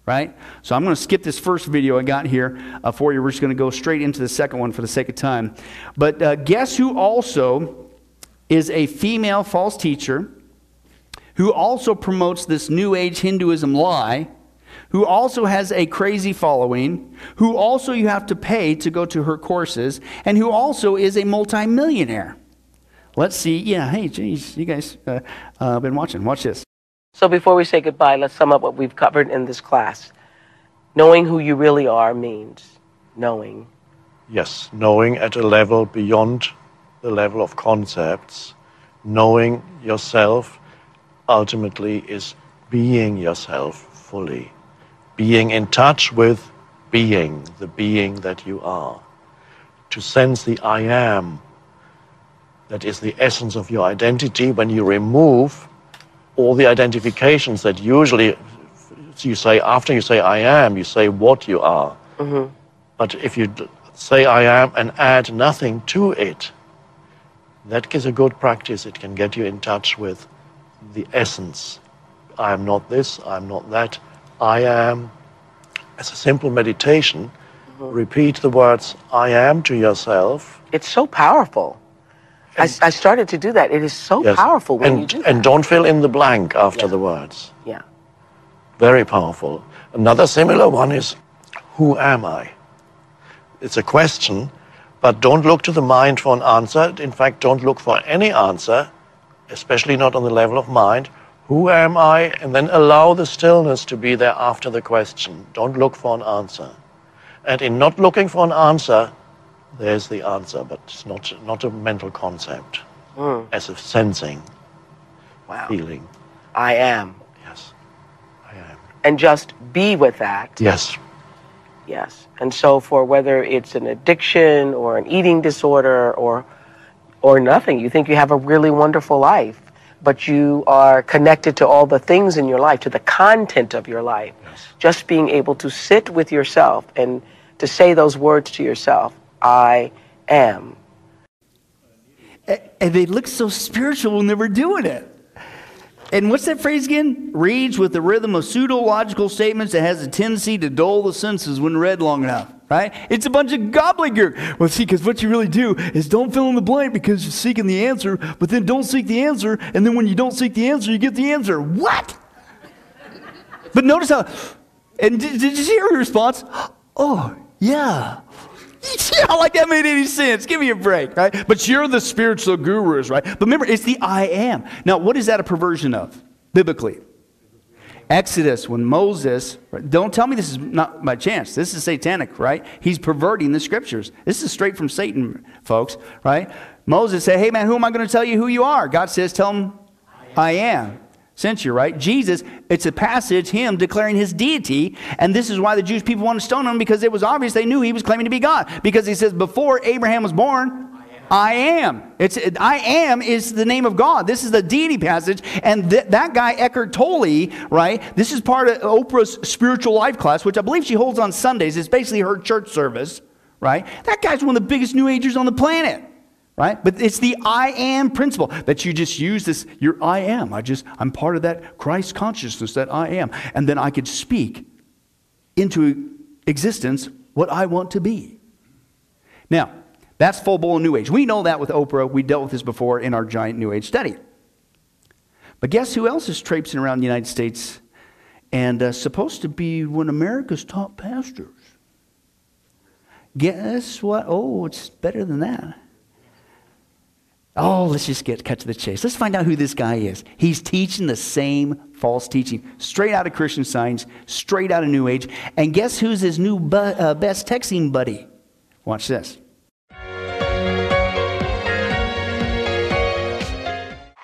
right? So I'm going to skip this first video I got here uh, for you. We're just going to go straight into the second one for the sake of time. But uh, guess who also is a female false teacher who also promotes this New Age Hinduism lie, who also has a crazy following, who also you have to pay to go to her courses, and who also is a multimillionaire. Let's see. Yeah, hey, geez, you guys uh, uh, been watching. Watch this. So before we say goodbye, let's sum up what we've covered in this class. Knowing who you really are means knowing. Yes, knowing at a level beyond the level of concepts, knowing yourself ultimately is being yourself fully, being in touch with being, the being that you are. To sense the I am, that is the essence of your identity, when you remove all the identifications that usually you say, after you say I am, you say what you are. Mm-hmm. But if you say I am and add nothing to it, that is a good practice. It can get you in touch with the essence. I am not this, I am not that. I am, as a simple meditation, mm-hmm. repeat the words I am to yourself. It's so powerful. I, I, started to do that. It is so yes, powerful when and, you do that. And don't fill in the blank after yeah. the words. Yeah. Very powerful. Another similar one is Who am I? It's a question but don't look to the mind for an answer. In fact, don't look for any answer, especially not on the level of mind. Who am I? And then allow the stillness to be there after the question. Don't look for an answer. And in not looking for an answer, there's the answer, but it's not, not a mental concept, mm. as a sensing, wow. feeling. I am. Yes, I am. And just be with that. Yes. Yes. And so for whether it's an addiction or an eating disorder or or nothing, you think you have a really wonderful life. but you are connected to all the things in your life, to the content of your life. Just being able to sit with yourself and to say those words to yourself I am. And they look so spiritual when they were doing it. And what's that phrase again? Reads with the rhythm of pseudo-logical statements that has a tendency to dull the senses when read long enough, right? It's a bunch of gobbledygook. Well, see, because what you really do is don't fill in the blank because you're seeking the answer, but then don't seek the answer, and then when you don't seek the answer, you get the answer. What? but notice how, and did, did you hear your response? Oh, yeah. Yeah, like that made any sense. Give me a break, right? But you're the spiritual gurus, right? But remember, it's the I am. Now, what is that a perversion of, biblically? Exodus, when Moses, don't tell me this is not by chance. This is satanic, right? He's perverting the scriptures. This is straight from Satan, folks, right? Moses said, Hey, man, who am I going to tell you who you are? God says, Tell him, I am sent you, right? Jesus, it's a passage, him declaring his deity. And this is why the Jewish people wanted to stone him because it was obvious they knew he was claiming to be God. Because he says, Before Abraham was born, I am. It's I am is the name of God. This is the deity passage, and th- that guy Eckhart Tolle, right? This is part of Oprah's spiritual life class, which I believe she holds on Sundays. It's basically her church service, right? That guy's one of the biggest New Agers on the planet right? But it's the I am principle that you just use this, your I am. I just, I'm part of that Christ consciousness that I am. And then I could speak into existence what I want to be. Now, that's full blown New Age. We know that with Oprah. We dealt with this before in our giant New Age study. But guess who else is traipsing around the United States and uh, supposed to be one of America's top pastors? Guess what? Oh, it's better than that. Oh, let's just get cut to the chase. Let's find out who this guy is. He's teaching the same false teaching, straight out of Christian Science, straight out of New Age. And guess who's his new bu- uh, best texting buddy? Watch this. Well,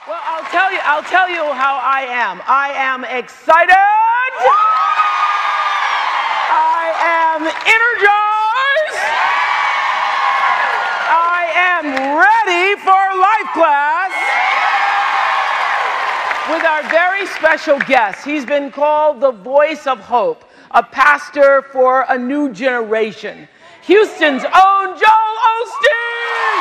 I'll tell you, I'll tell you how I am. I am excited. I am energized. Ready for life class with our very special guest. He's been called the voice of hope, a pastor for a new generation. Houston's own Joel Osteen.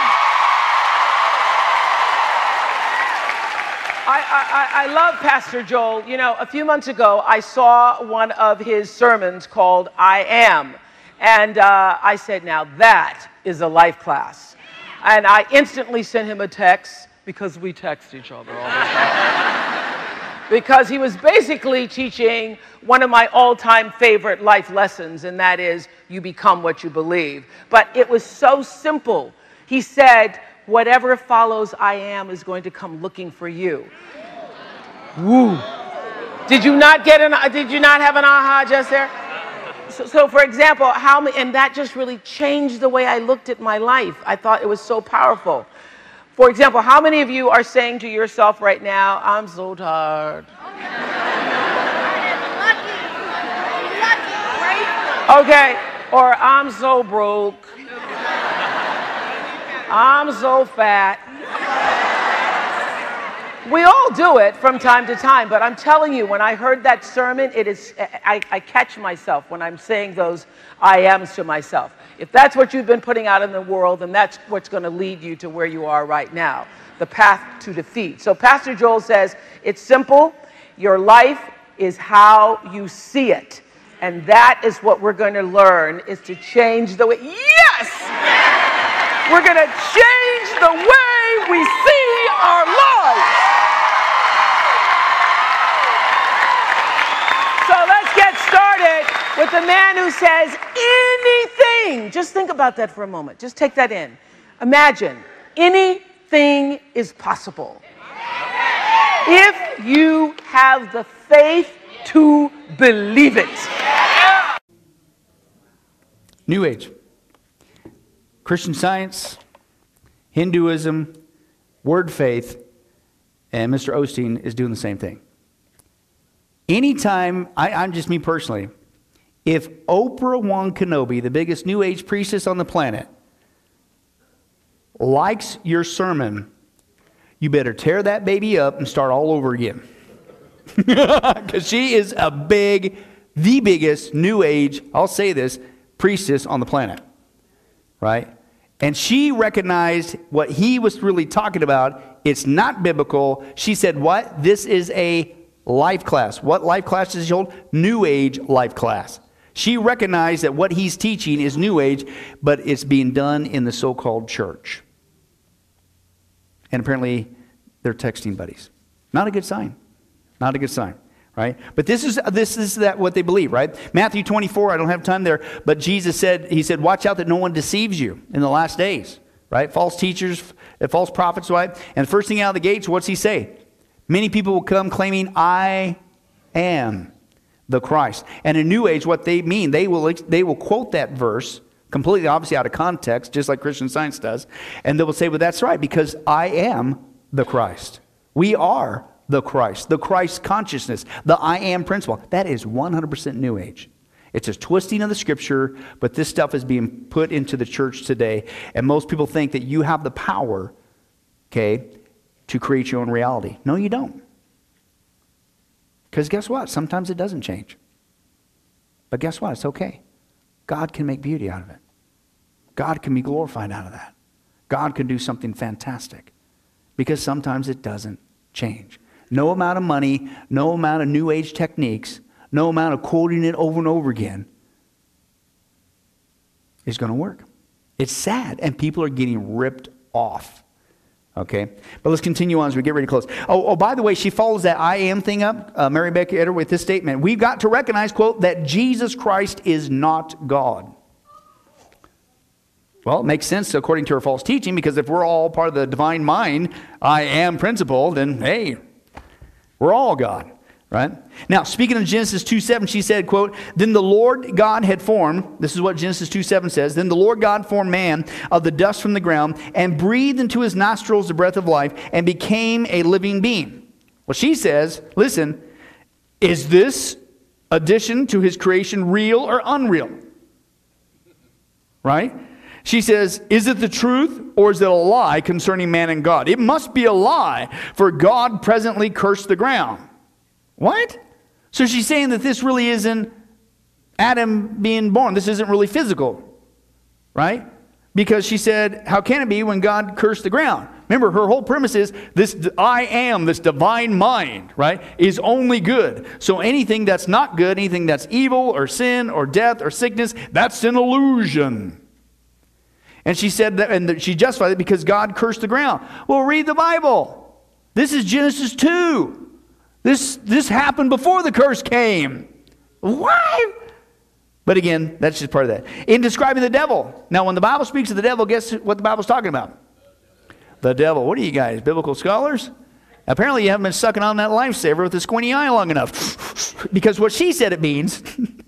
I, I, I love Pastor Joel. You know, a few months ago, I saw one of his sermons called I Am. And uh, I said, now that is a life class. And I instantly sent him a text because we text each other all the time. because he was basically teaching one of my all time favorite life lessons, and that is you become what you believe. But it was so simple. He said, Whatever follows I am is going to come looking for you. Woo. Did you not get an did you not have an aha just there? So, so for example, how and that just really changed the way I looked at my life. I thought it was so powerful. For example, how many of you are saying to yourself right now, I'm so tired? Okay, or I'm so broke. I'm so fat. We all do it from time to time, but I'm telling you, when I heard that sermon, it is, I, I catch myself when I'm saying those I ams to myself. If that's what you've been putting out in the world, then that's what's going to lead you to where you are right now the path to defeat. So, Pastor Joel says it's simple. Your life is how you see it. And that is what we're going to learn is to change the way. Yes! We're going to change the way we see our lives. With a man who says anything. Just think about that for a moment. Just take that in. Imagine anything is possible if you have the faith to believe it. New Age. Christian Science, Hinduism, Word Faith, and Mr. Osteen is doing the same thing. Anytime, I, I'm just me personally, if Oprah Wan Kenobi, the biggest New Age priestess on the planet, likes your sermon, you better tear that baby up and start all over again. Because she is a big, the biggest New Age, I'll say this, priestess on the planet. Right? And she recognized what he was really talking about. It's not biblical. She said, What? This is a life class. What life class does he hold? New Age life class. She recognized that what he's teaching is New Age, but it's being done in the so called church. And apparently, they're texting buddies. Not a good sign. Not a good sign right but this is this is that what they believe right matthew 24 i don't have time there but jesus said he said watch out that no one deceives you in the last days right false teachers uh, false prophets right and first thing out of the gates what's he say many people will come claiming i am the christ and in new age what they mean they will they will quote that verse completely obviously out of context just like christian science does and they will say well that's right because i am the christ we are the Christ, the Christ consciousness, the I am principle. That is 100% New Age. It's a twisting of the scripture, but this stuff is being put into the church today. And most people think that you have the power, okay, to create your own reality. No, you don't. Because guess what? Sometimes it doesn't change. But guess what? It's okay. God can make beauty out of it, God can be glorified out of that. God can do something fantastic. Because sometimes it doesn't change. No amount of money, no amount of new age techniques, no amount of quoting it over and over again is going to work. It's sad, and people are getting ripped off. Okay? But let's continue on as we get ready to close. Oh, oh by the way, she follows that I am thing up, uh, Mary Baker Eddy, with this statement. We've got to recognize, quote, that Jesus Christ is not God. Well, it makes sense according to her false teaching because if we're all part of the divine mind, I am principle, then hey, we're all God, right? Now, speaking of Genesis 2 7, she said, quote, Then the Lord God had formed, this is what Genesis 2 7 says, Then the Lord God formed man of the dust from the ground and breathed into his nostrils the breath of life and became a living being. Well, she says, listen, is this addition to his creation real or unreal? Right? She says, Is it the truth or is it a lie concerning man and God? It must be a lie, for God presently cursed the ground. What? So she's saying that this really isn't Adam being born. This isn't really physical, right? Because she said, How can it be when God cursed the ground? Remember, her whole premise is this I am, this divine mind, right, is only good. So anything that's not good, anything that's evil or sin or death or sickness, that's an illusion. And she said that, and she justified it because God cursed the ground. Well, read the Bible. This is Genesis 2. This, this happened before the curse came. Why? But again, that's just part of that. In describing the devil, now when the Bible speaks of the devil, guess what the Bible's talking about? The devil. What are you guys, biblical scholars? Apparently, you haven't been sucking on that lifesaver with a squinty eye long enough. because what she said it means,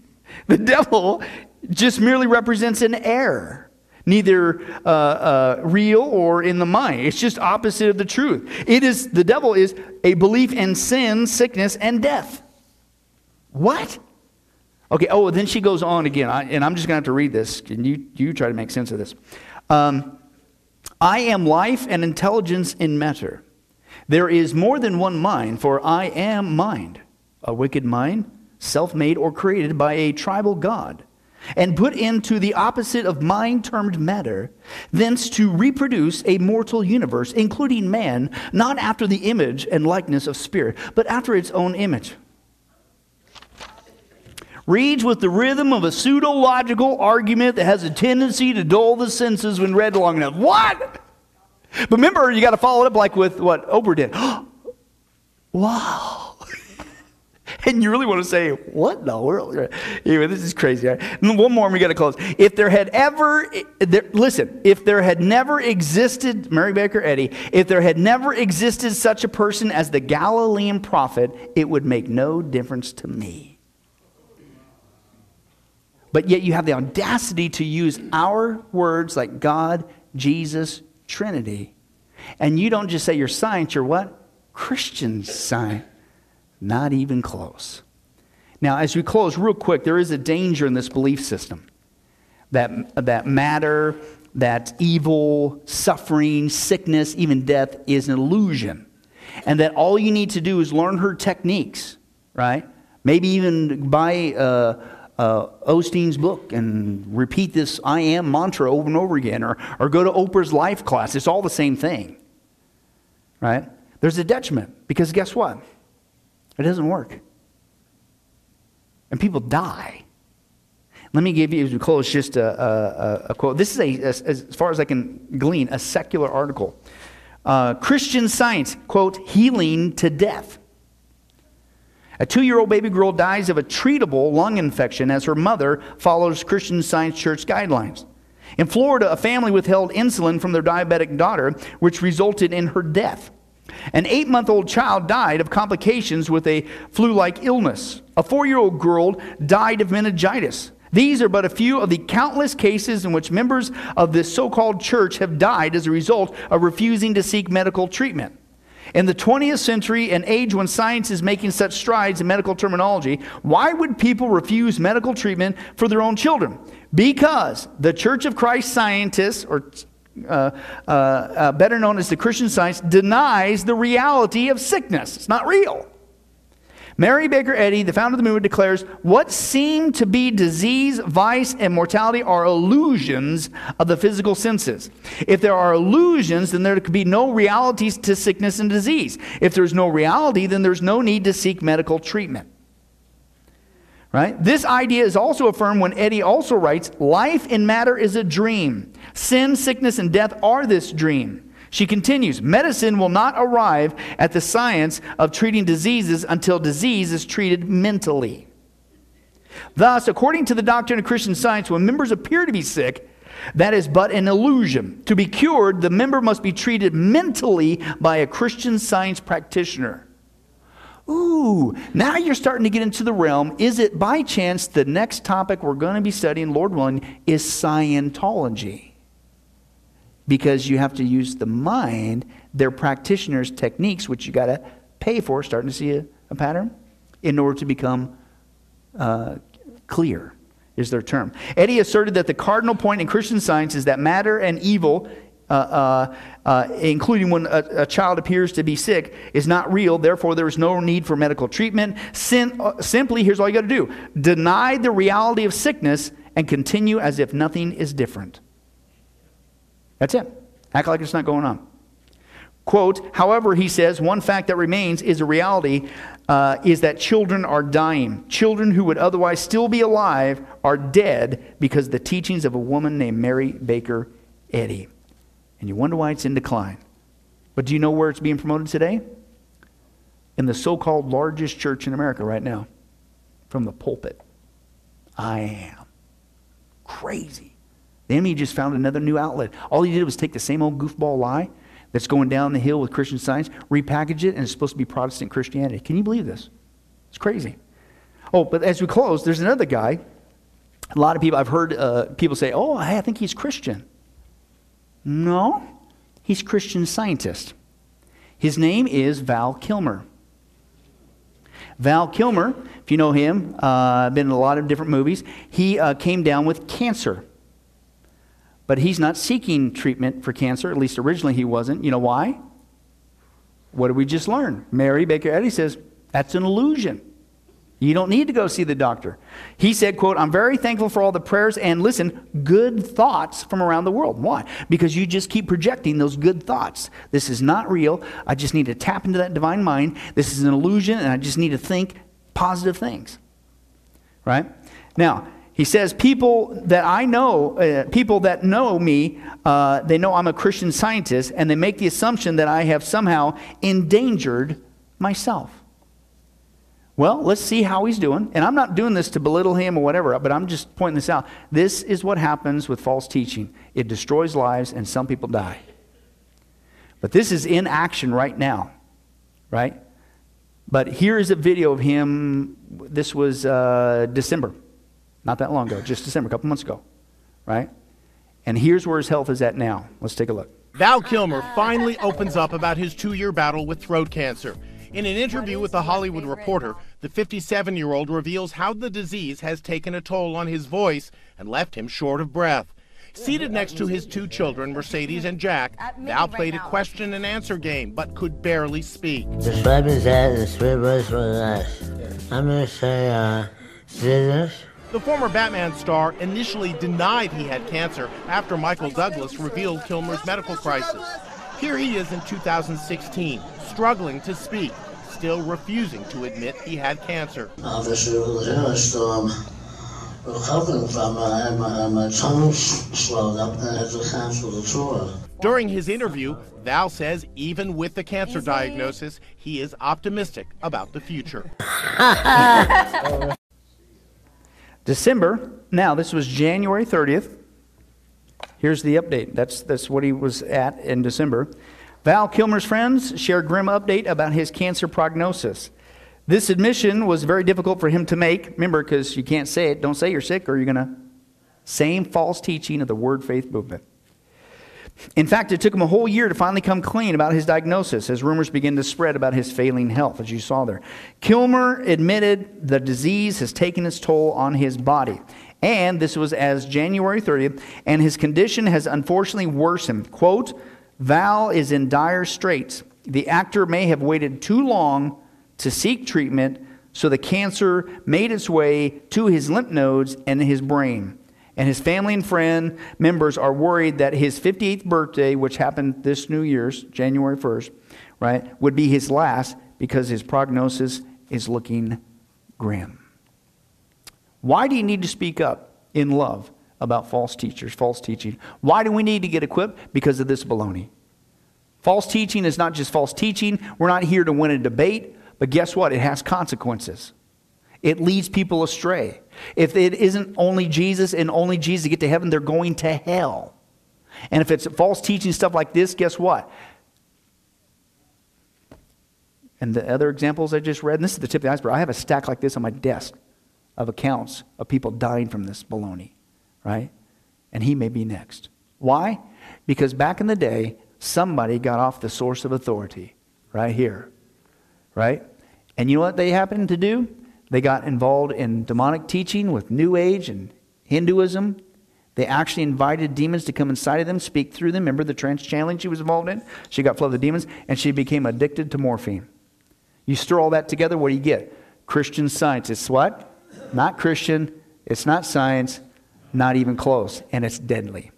the devil just merely represents an error neither uh, uh, real or in the mind. It's just opposite of the truth. It is the devil is a belief in sin, sickness, and death. What? Okay. Oh, then she goes on again, I, and I'm just going to have to read this. Can you you try to make sense of this? Um, I am life and intelligence in matter. There is more than one mind, for I am mind, a wicked mind, self made or created by a tribal God and put into the opposite of mind termed matter, thence to reproduce a mortal universe, including man, not after the image and likeness of spirit, but after its own image. Reads with the rhythm of a pseudo logical argument that has a tendency to dull the senses when read long enough. What? But remember, you got to follow it up like with what Oprah did. wow. And you really want to say, what the world? Anyway, this is crazy. Right? One more and we got to close. If there had ever, there, listen, if there had never existed, Mary Baker Eddy, if there had never existed such a person as the Galilean prophet, it would make no difference to me. But yet you have the audacity to use our words like God, Jesus, Trinity. And you don't just say you're science, you're what? Christian science. Not even close. Now, as we close, real quick, there is a danger in this belief system that, that matter that evil, suffering, sickness, even death is an illusion. And that all you need to do is learn her techniques, right? Maybe even buy uh, uh, Osteen's book and repeat this I am mantra over and over again, or, or go to Oprah's life class. It's all the same thing, right? There's a detriment because guess what? It doesn't work. And people die. Let me give you, as we close, just a, a, a quote. This is, a, as far as I can glean, a secular article. Uh, Christian Science, quote, healing to death. A two year old baby girl dies of a treatable lung infection as her mother follows Christian Science Church guidelines. In Florida, a family withheld insulin from their diabetic daughter, which resulted in her death. An eight month old child died of complications with a flu like illness. A four year old girl died of meningitis. These are but a few of the countless cases in which members of this so called church have died as a result of refusing to seek medical treatment. In the 20th century, an age when science is making such strides in medical terminology, why would people refuse medical treatment for their own children? Because the Church of Christ scientists, or uh, uh, uh, better known as the Christian science, denies the reality of sickness. It's not real. Mary Baker Eddy, the founder of the movement, declares what seem to be disease, vice, and mortality are illusions of the physical senses. If there are illusions, then there could be no realities to sickness and disease. If there's no reality, then there's no need to seek medical treatment. Right? This idea is also affirmed when Eddy also writes, Life in matter is a dream. Sin, sickness, and death are this dream. She continues medicine will not arrive at the science of treating diseases until disease is treated mentally. Thus, according to the doctrine of Christian science, when members appear to be sick, that is but an illusion. To be cured, the member must be treated mentally by a Christian science practitioner. Ooh, now you're starting to get into the realm. Is it by chance the next topic we're going to be studying, Lord willing, is Scientology? because you have to use the mind, their practitioners' techniques, which you got to pay for, starting to see a, a pattern, in order to become uh, clear, is their term. Eddy asserted that the cardinal point in Christian science is that matter and evil. Uh, uh, uh, including when a, a, child appears to be sick, is not real. Therefore, there is no need for medical treatment. Sin, uh, simply, here's all you got to do deny the reality of sickness and continue as if nothing is different. That's it. Act like it's not going on. Quote, however, he says, one fact that remains is a reality uh, is that children are dying. Children who would otherwise still be alive are dead because the teachings of a woman named Mary Baker Eddy. And you wonder why it's in decline. But do you know where it's being promoted today? In the so called largest church in America right now, from the pulpit. I am. Crazy. The enemy just found another new outlet. All he did was take the same old goofball lie that's going down the hill with Christian science, repackage it, and it's supposed to be Protestant Christianity. Can you believe this? It's crazy. Oh, but as we close, there's another guy. A lot of people, I've heard uh, people say, oh, I think he's Christian. No, he's Christian scientist. His name is Val Kilmer. Val Kilmer, if you know him, uh, been in a lot of different movies, he uh, came down with cancer. But he's not seeking treatment for cancer. At least originally he wasn't. You know why? What did we just learn? Mary Baker Eddy says, that's an illusion. You don't need to go see the doctor. He said, quote, I'm very thankful for all the prayers and listen, good thoughts from around the world. Why? Because you just keep projecting those good thoughts. This is not real. I just need to tap into that divine mind. This is an illusion, and I just need to think positive things. Right? Now, he says, People that I know, uh, people that know me, uh, they know I'm a Christian scientist, and they make the assumption that I have somehow endangered myself. Well, let's see how he's doing. And I'm not doing this to belittle him or whatever, but I'm just pointing this out. This is what happens with false teaching it destroys lives, and some people die. But this is in action right now, right? But here is a video of him. This was uh, December. Not that long ago, just December, a couple months ago, right? And here's where his health is at now. Let's take a look. Val Kilmer finally opens up about his two year battle with throat cancer. In an interview with The Hollywood Reporter, the 57 year old reveals how the disease has taken a toll on his voice and left him short of breath. Seated next to his two children, Mercedes and Jack, Val played a question and answer game, but could barely speak. Describe his head in three words for us. I'm gonna say, uh, scissors. The former Batman star initially denied he had cancer after Michael Douglas revealed Kilmer's medical crisis. Here he is in 2016, struggling to speak, still refusing to admit he had cancer. Obviously, it was a hailstorm. Recovering from uh, it, I had my, my tongue swelled up and I had to cancel the tour. During his interview, Val says even with the cancer diagnosis, he is optimistic about the future. December, now this was January 30th. Here's the update. That's, that's what he was at in December. Val Kilmer's friends share grim update about his cancer prognosis. This admission was very difficult for him to make. Remember, because you can't say it, don't say you're sick or you're going to. Same false teaching of the Word Faith movement. In fact, it took him a whole year to finally come clean about his diagnosis as rumors began to spread about his failing health, as you saw there. Kilmer admitted the disease has taken its toll on his body. And this was as January 30th, and his condition has unfortunately worsened. Quote, Val is in dire straits. The actor may have waited too long to seek treatment, so the cancer made its way to his lymph nodes and his brain. And his family and friend members are worried that his 58th birthday, which happened this New Year's, January 1st, right, would be his last because his prognosis is looking grim. Why do you need to speak up in love about false teachers, false teaching? Why do we need to get equipped? Because of this baloney. False teaching is not just false teaching. We're not here to win a debate, but guess what? It has consequences. It leads people astray. If it isn't only Jesus and only Jesus to get to heaven, they're going to hell. And if it's false teaching stuff like this, guess what? And the other examples I just read, and this is the tip of the iceberg. I have a stack like this on my desk of accounts of people dying from this baloney, right? And he may be next. Why? Because back in the day, somebody got off the source of authority right here, right? And you know what they happened to do? They got involved in demonic teaching with New Age and Hinduism. They actually invited demons to come inside of them, speak through them. Remember the trance channeling she was involved in? She got flooded with demons, and she became addicted to morphine. You stir all that together, what do you get? Christian science. It's what? Not Christian. It's not science. Not even close. And it's deadly.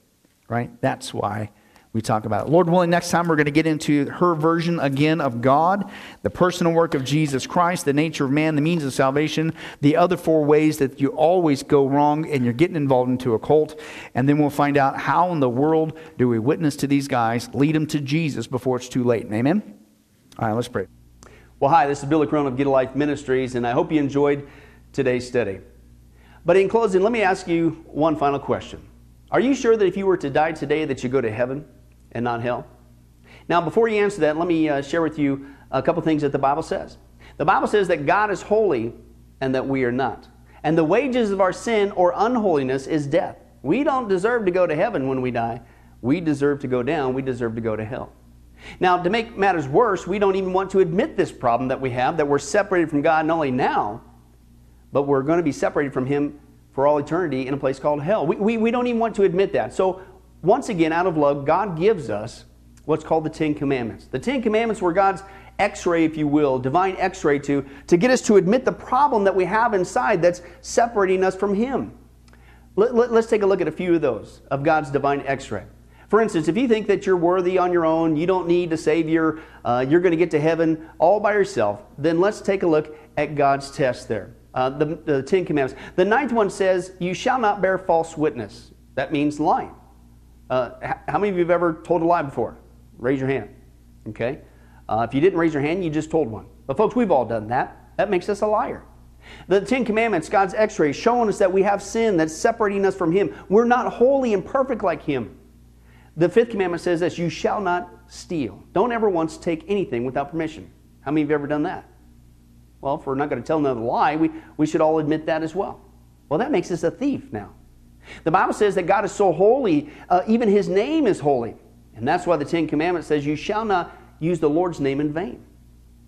Right? That's why we talk about it. Lord willing, next time we're going to get into her version again of God, the personal work of Jesus Christ, the nature of man, the means of salvation, the other four ways that you always go wrong and you're getting involved into a cult. And then we'll find out how in the world do we witness to these guys, lead them to Jesus before it's too late. Amen? All right, let's pray. Well, hi, this is Billy Crone of Get a Life Ministries, and I hope you enjoyed today's study. But in closing, let me ask you one final question. Are you sure that if you were to die today that you go to heaven? and not hell? Now, before you answer that, let me uh, share with you a couple things that the Bible says. The Bible says that God is holy and that we are not. And the wages of our sin or unholiness is death. We don't deserve to go to heaven when we die. We deserve to go down. We deserve to go to hell. Now, to make matters worse, we don't even want to admit this problem that we have, that we're separated from God not only now, but we're going to be separated from Him for all eternity in a place called hell. We, we, we don't even want to admit that. So once again, out of love, God gives us what's called the Ten Commandments. The Ten Commandments were God's x-ray, if you will, divine x-ray to, to get us to admit the problem that we have inside that's separating us from Him. Let, let, let's take a look at a few of those, of God's divine x-ray. For instance, if you think that you're worthy on your own, you don't need a Savior, uh, you're going to get to heaven all by yourself, then let's take a look at God's test there. Uh, the, the Ten Commandments. The ninth one says, You shall not bear false witness. That means lying. Uh, how many of you have ever told a lie before? Raise your hand. Okay? Uh, if you didn't raise your hand, you just told one. But folks, we've all done that. That makes us a liar. The Ten Commandments, God's x ray, showing us that we have sin that's separating us from Him. We're not holy and perfect like Him. The fifth commandment says this you shall not steal. Don't ever once take anything without permission. How many of you have ever done that? Well, if we're not going to tell another lie, we, we should all admit that as well. Well, that makes us a thief now. The Bible says that God is so holy, uh, even his name is holy. And that's why the Ten Commandments says, You shall not use the Lord's name in vain.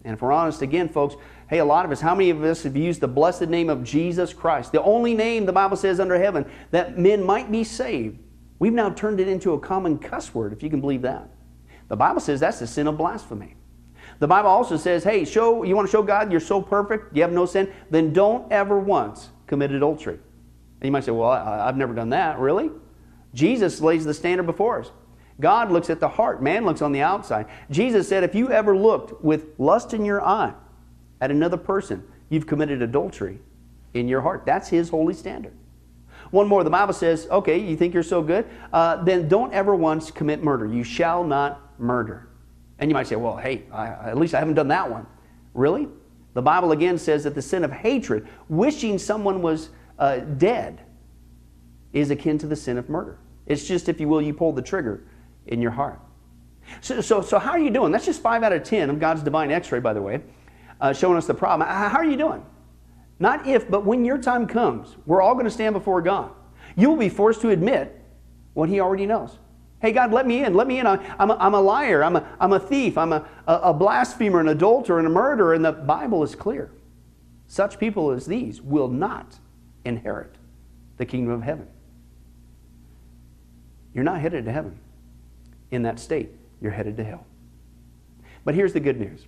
And if we're honest again, folks, hey, a lot of us, how many of us have used the blessed name of Jesus Christ, the only name the Bible says under heaven that men might be saved? We've now turned it into a common cuss word, if you can believe that. The Bible says that's the sin of blasphemy. The Bible also says, hey, show you want to show God you're so perfect, you have no sin, then don't ever once commit adultery. And you might say, well, I, I've never done that. Really? Jesus lays the standard before us. God looks at the heart, man looks on the outside. Jesus said, if you ever looked with lust in your eye at another person, you've committed adultery in your heart. That's his holy standard. One more, the Bible says, okay, you think you're so good? Uh, then don't ever once commit murder. You shall not murder. And you might say, well, hey, I, at least I haven't done that one. Really? The Bible again says that the sin of hatred, wishing someone was uh, dead, is akin to the sin of murder. It's just, if you will, you pull the trigger in your heart. So, so, so how are you doing? That's just 5 out of 10 of God's divine x ray, by the way, uh, showing us the problem. How are you doing? Not if, but when your time comes, we're all going to stand before God. You will be forced to admit what He already knows. Hey, God, let me in. Let me in. I'm a, I'm a liar. I'm a, I'm a thief. I'm a, a blasphemer, an adulterer, and a murderer. And the Bible is clear. Such people as these will not inherit the kingdom of heaven. You're not headed to heaven in that state. You're headed to hell. But here's the good news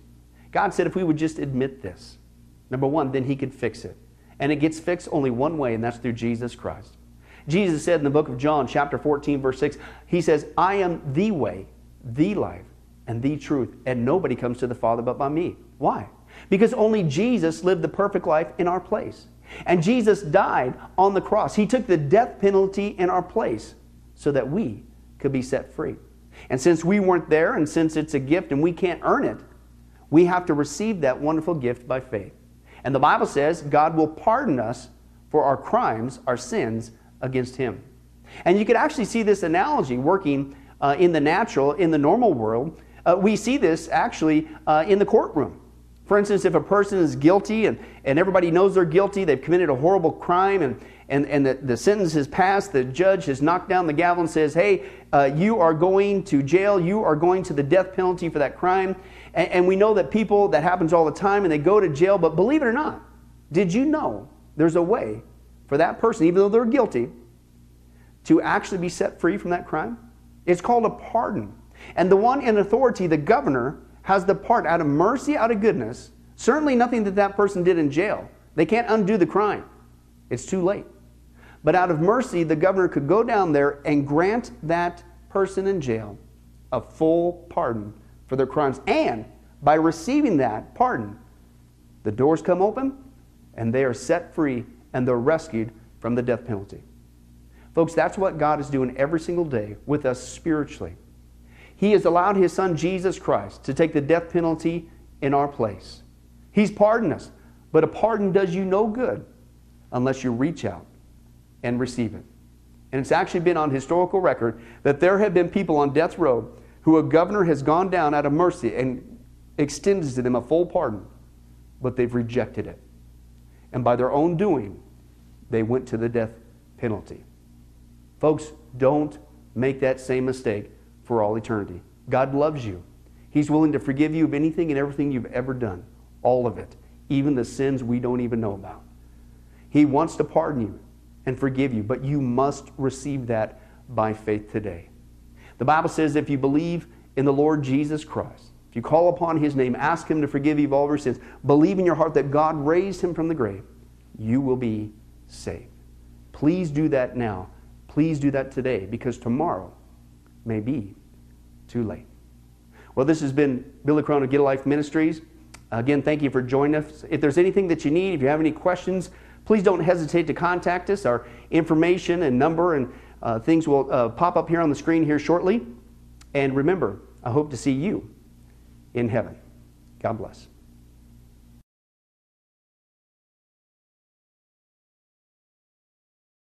God said if we would just admit this, Number one, then he could fix it. And it gets fixed only one way, and that's through Jesus Christ. Jesus said in the book of John, chapter 14, verse 6, He says, I am the way, the life, and the truth, and nobody comes to the Father but by me. Why? Because only Jesus lived the perfect life in our place. And Jesus died on the cross. He took the death penalty in our place so that we could be set free. And since we weren't there, and since it's a gift and we can't earn it, we have to receive that wonderful gift by faith. And the Bible says God will pardon us for our crimes, our sins against Him. And you could actually see this analogy working uh, in the natural, in the normal world. Uh, we see this actually uh, in the courtroom. For instance, if a person is guilty and, and everybody knows they're guilty, they've committed a horrible crime, and, and, and the, the sentence has passed, the judge has knocked down the gavel and says, Hey, uh, you are going to jail, you are going to the death penalty for that crime. And, and we know that people, that happens all the time, and they go to jail. But believe it or not, did you know there's a way for that person, even though they're guilty, to actually be set free from that crime? It's called a pardon. And the one in authority, the governor, has the part out of mercy, out of goodness. Certainly nothing that that person did in jail. They can't undo the crime. It's too late. But out of mercy, the governor could go down there and grant that person in jail a full pardon for their crimes. And by receiving that pardon, the doors come open and they are set free and they're rescued from the death penalty. Folks, that's what God is doing every single day with us spiritually. He has allowed His Son Jesus Christ to take the death penalty in our place. He's pardoned us, but a pardon does you no good unless you reach out and receive it. And it's actually been on historical record that there have been people on death row who a governor has gone down out of mercy and extends to them a full pardon, but they've rejected it. And by their own doing, they went to the death penalty. Folks, don't make that same mistake for all eternity. God loves you. He's willing to forgive you of anything and everything you've ever done, all of it, even the sins we don't even know about. He wants to pardon you and forgive you, but you must receive that by faith today. The Bible says if you believe in the Lord Jesus Christ, if you call upon his name, ask him to forgive you of all your sins, believe in your heart that God raised him from the grave, you will be saved. Please do that now. Please do that today because tomorrow may be too late. Well, this has been Billy Crone of Get a Life Ministries. Again, thank you for joining us. If there's anything that you need, if you have any questions, please don't hesitate to contact us. Our information and number and uh, things will uh, pop up here on the screen here shortly. And remember, I hope to see you in heaven. God bless.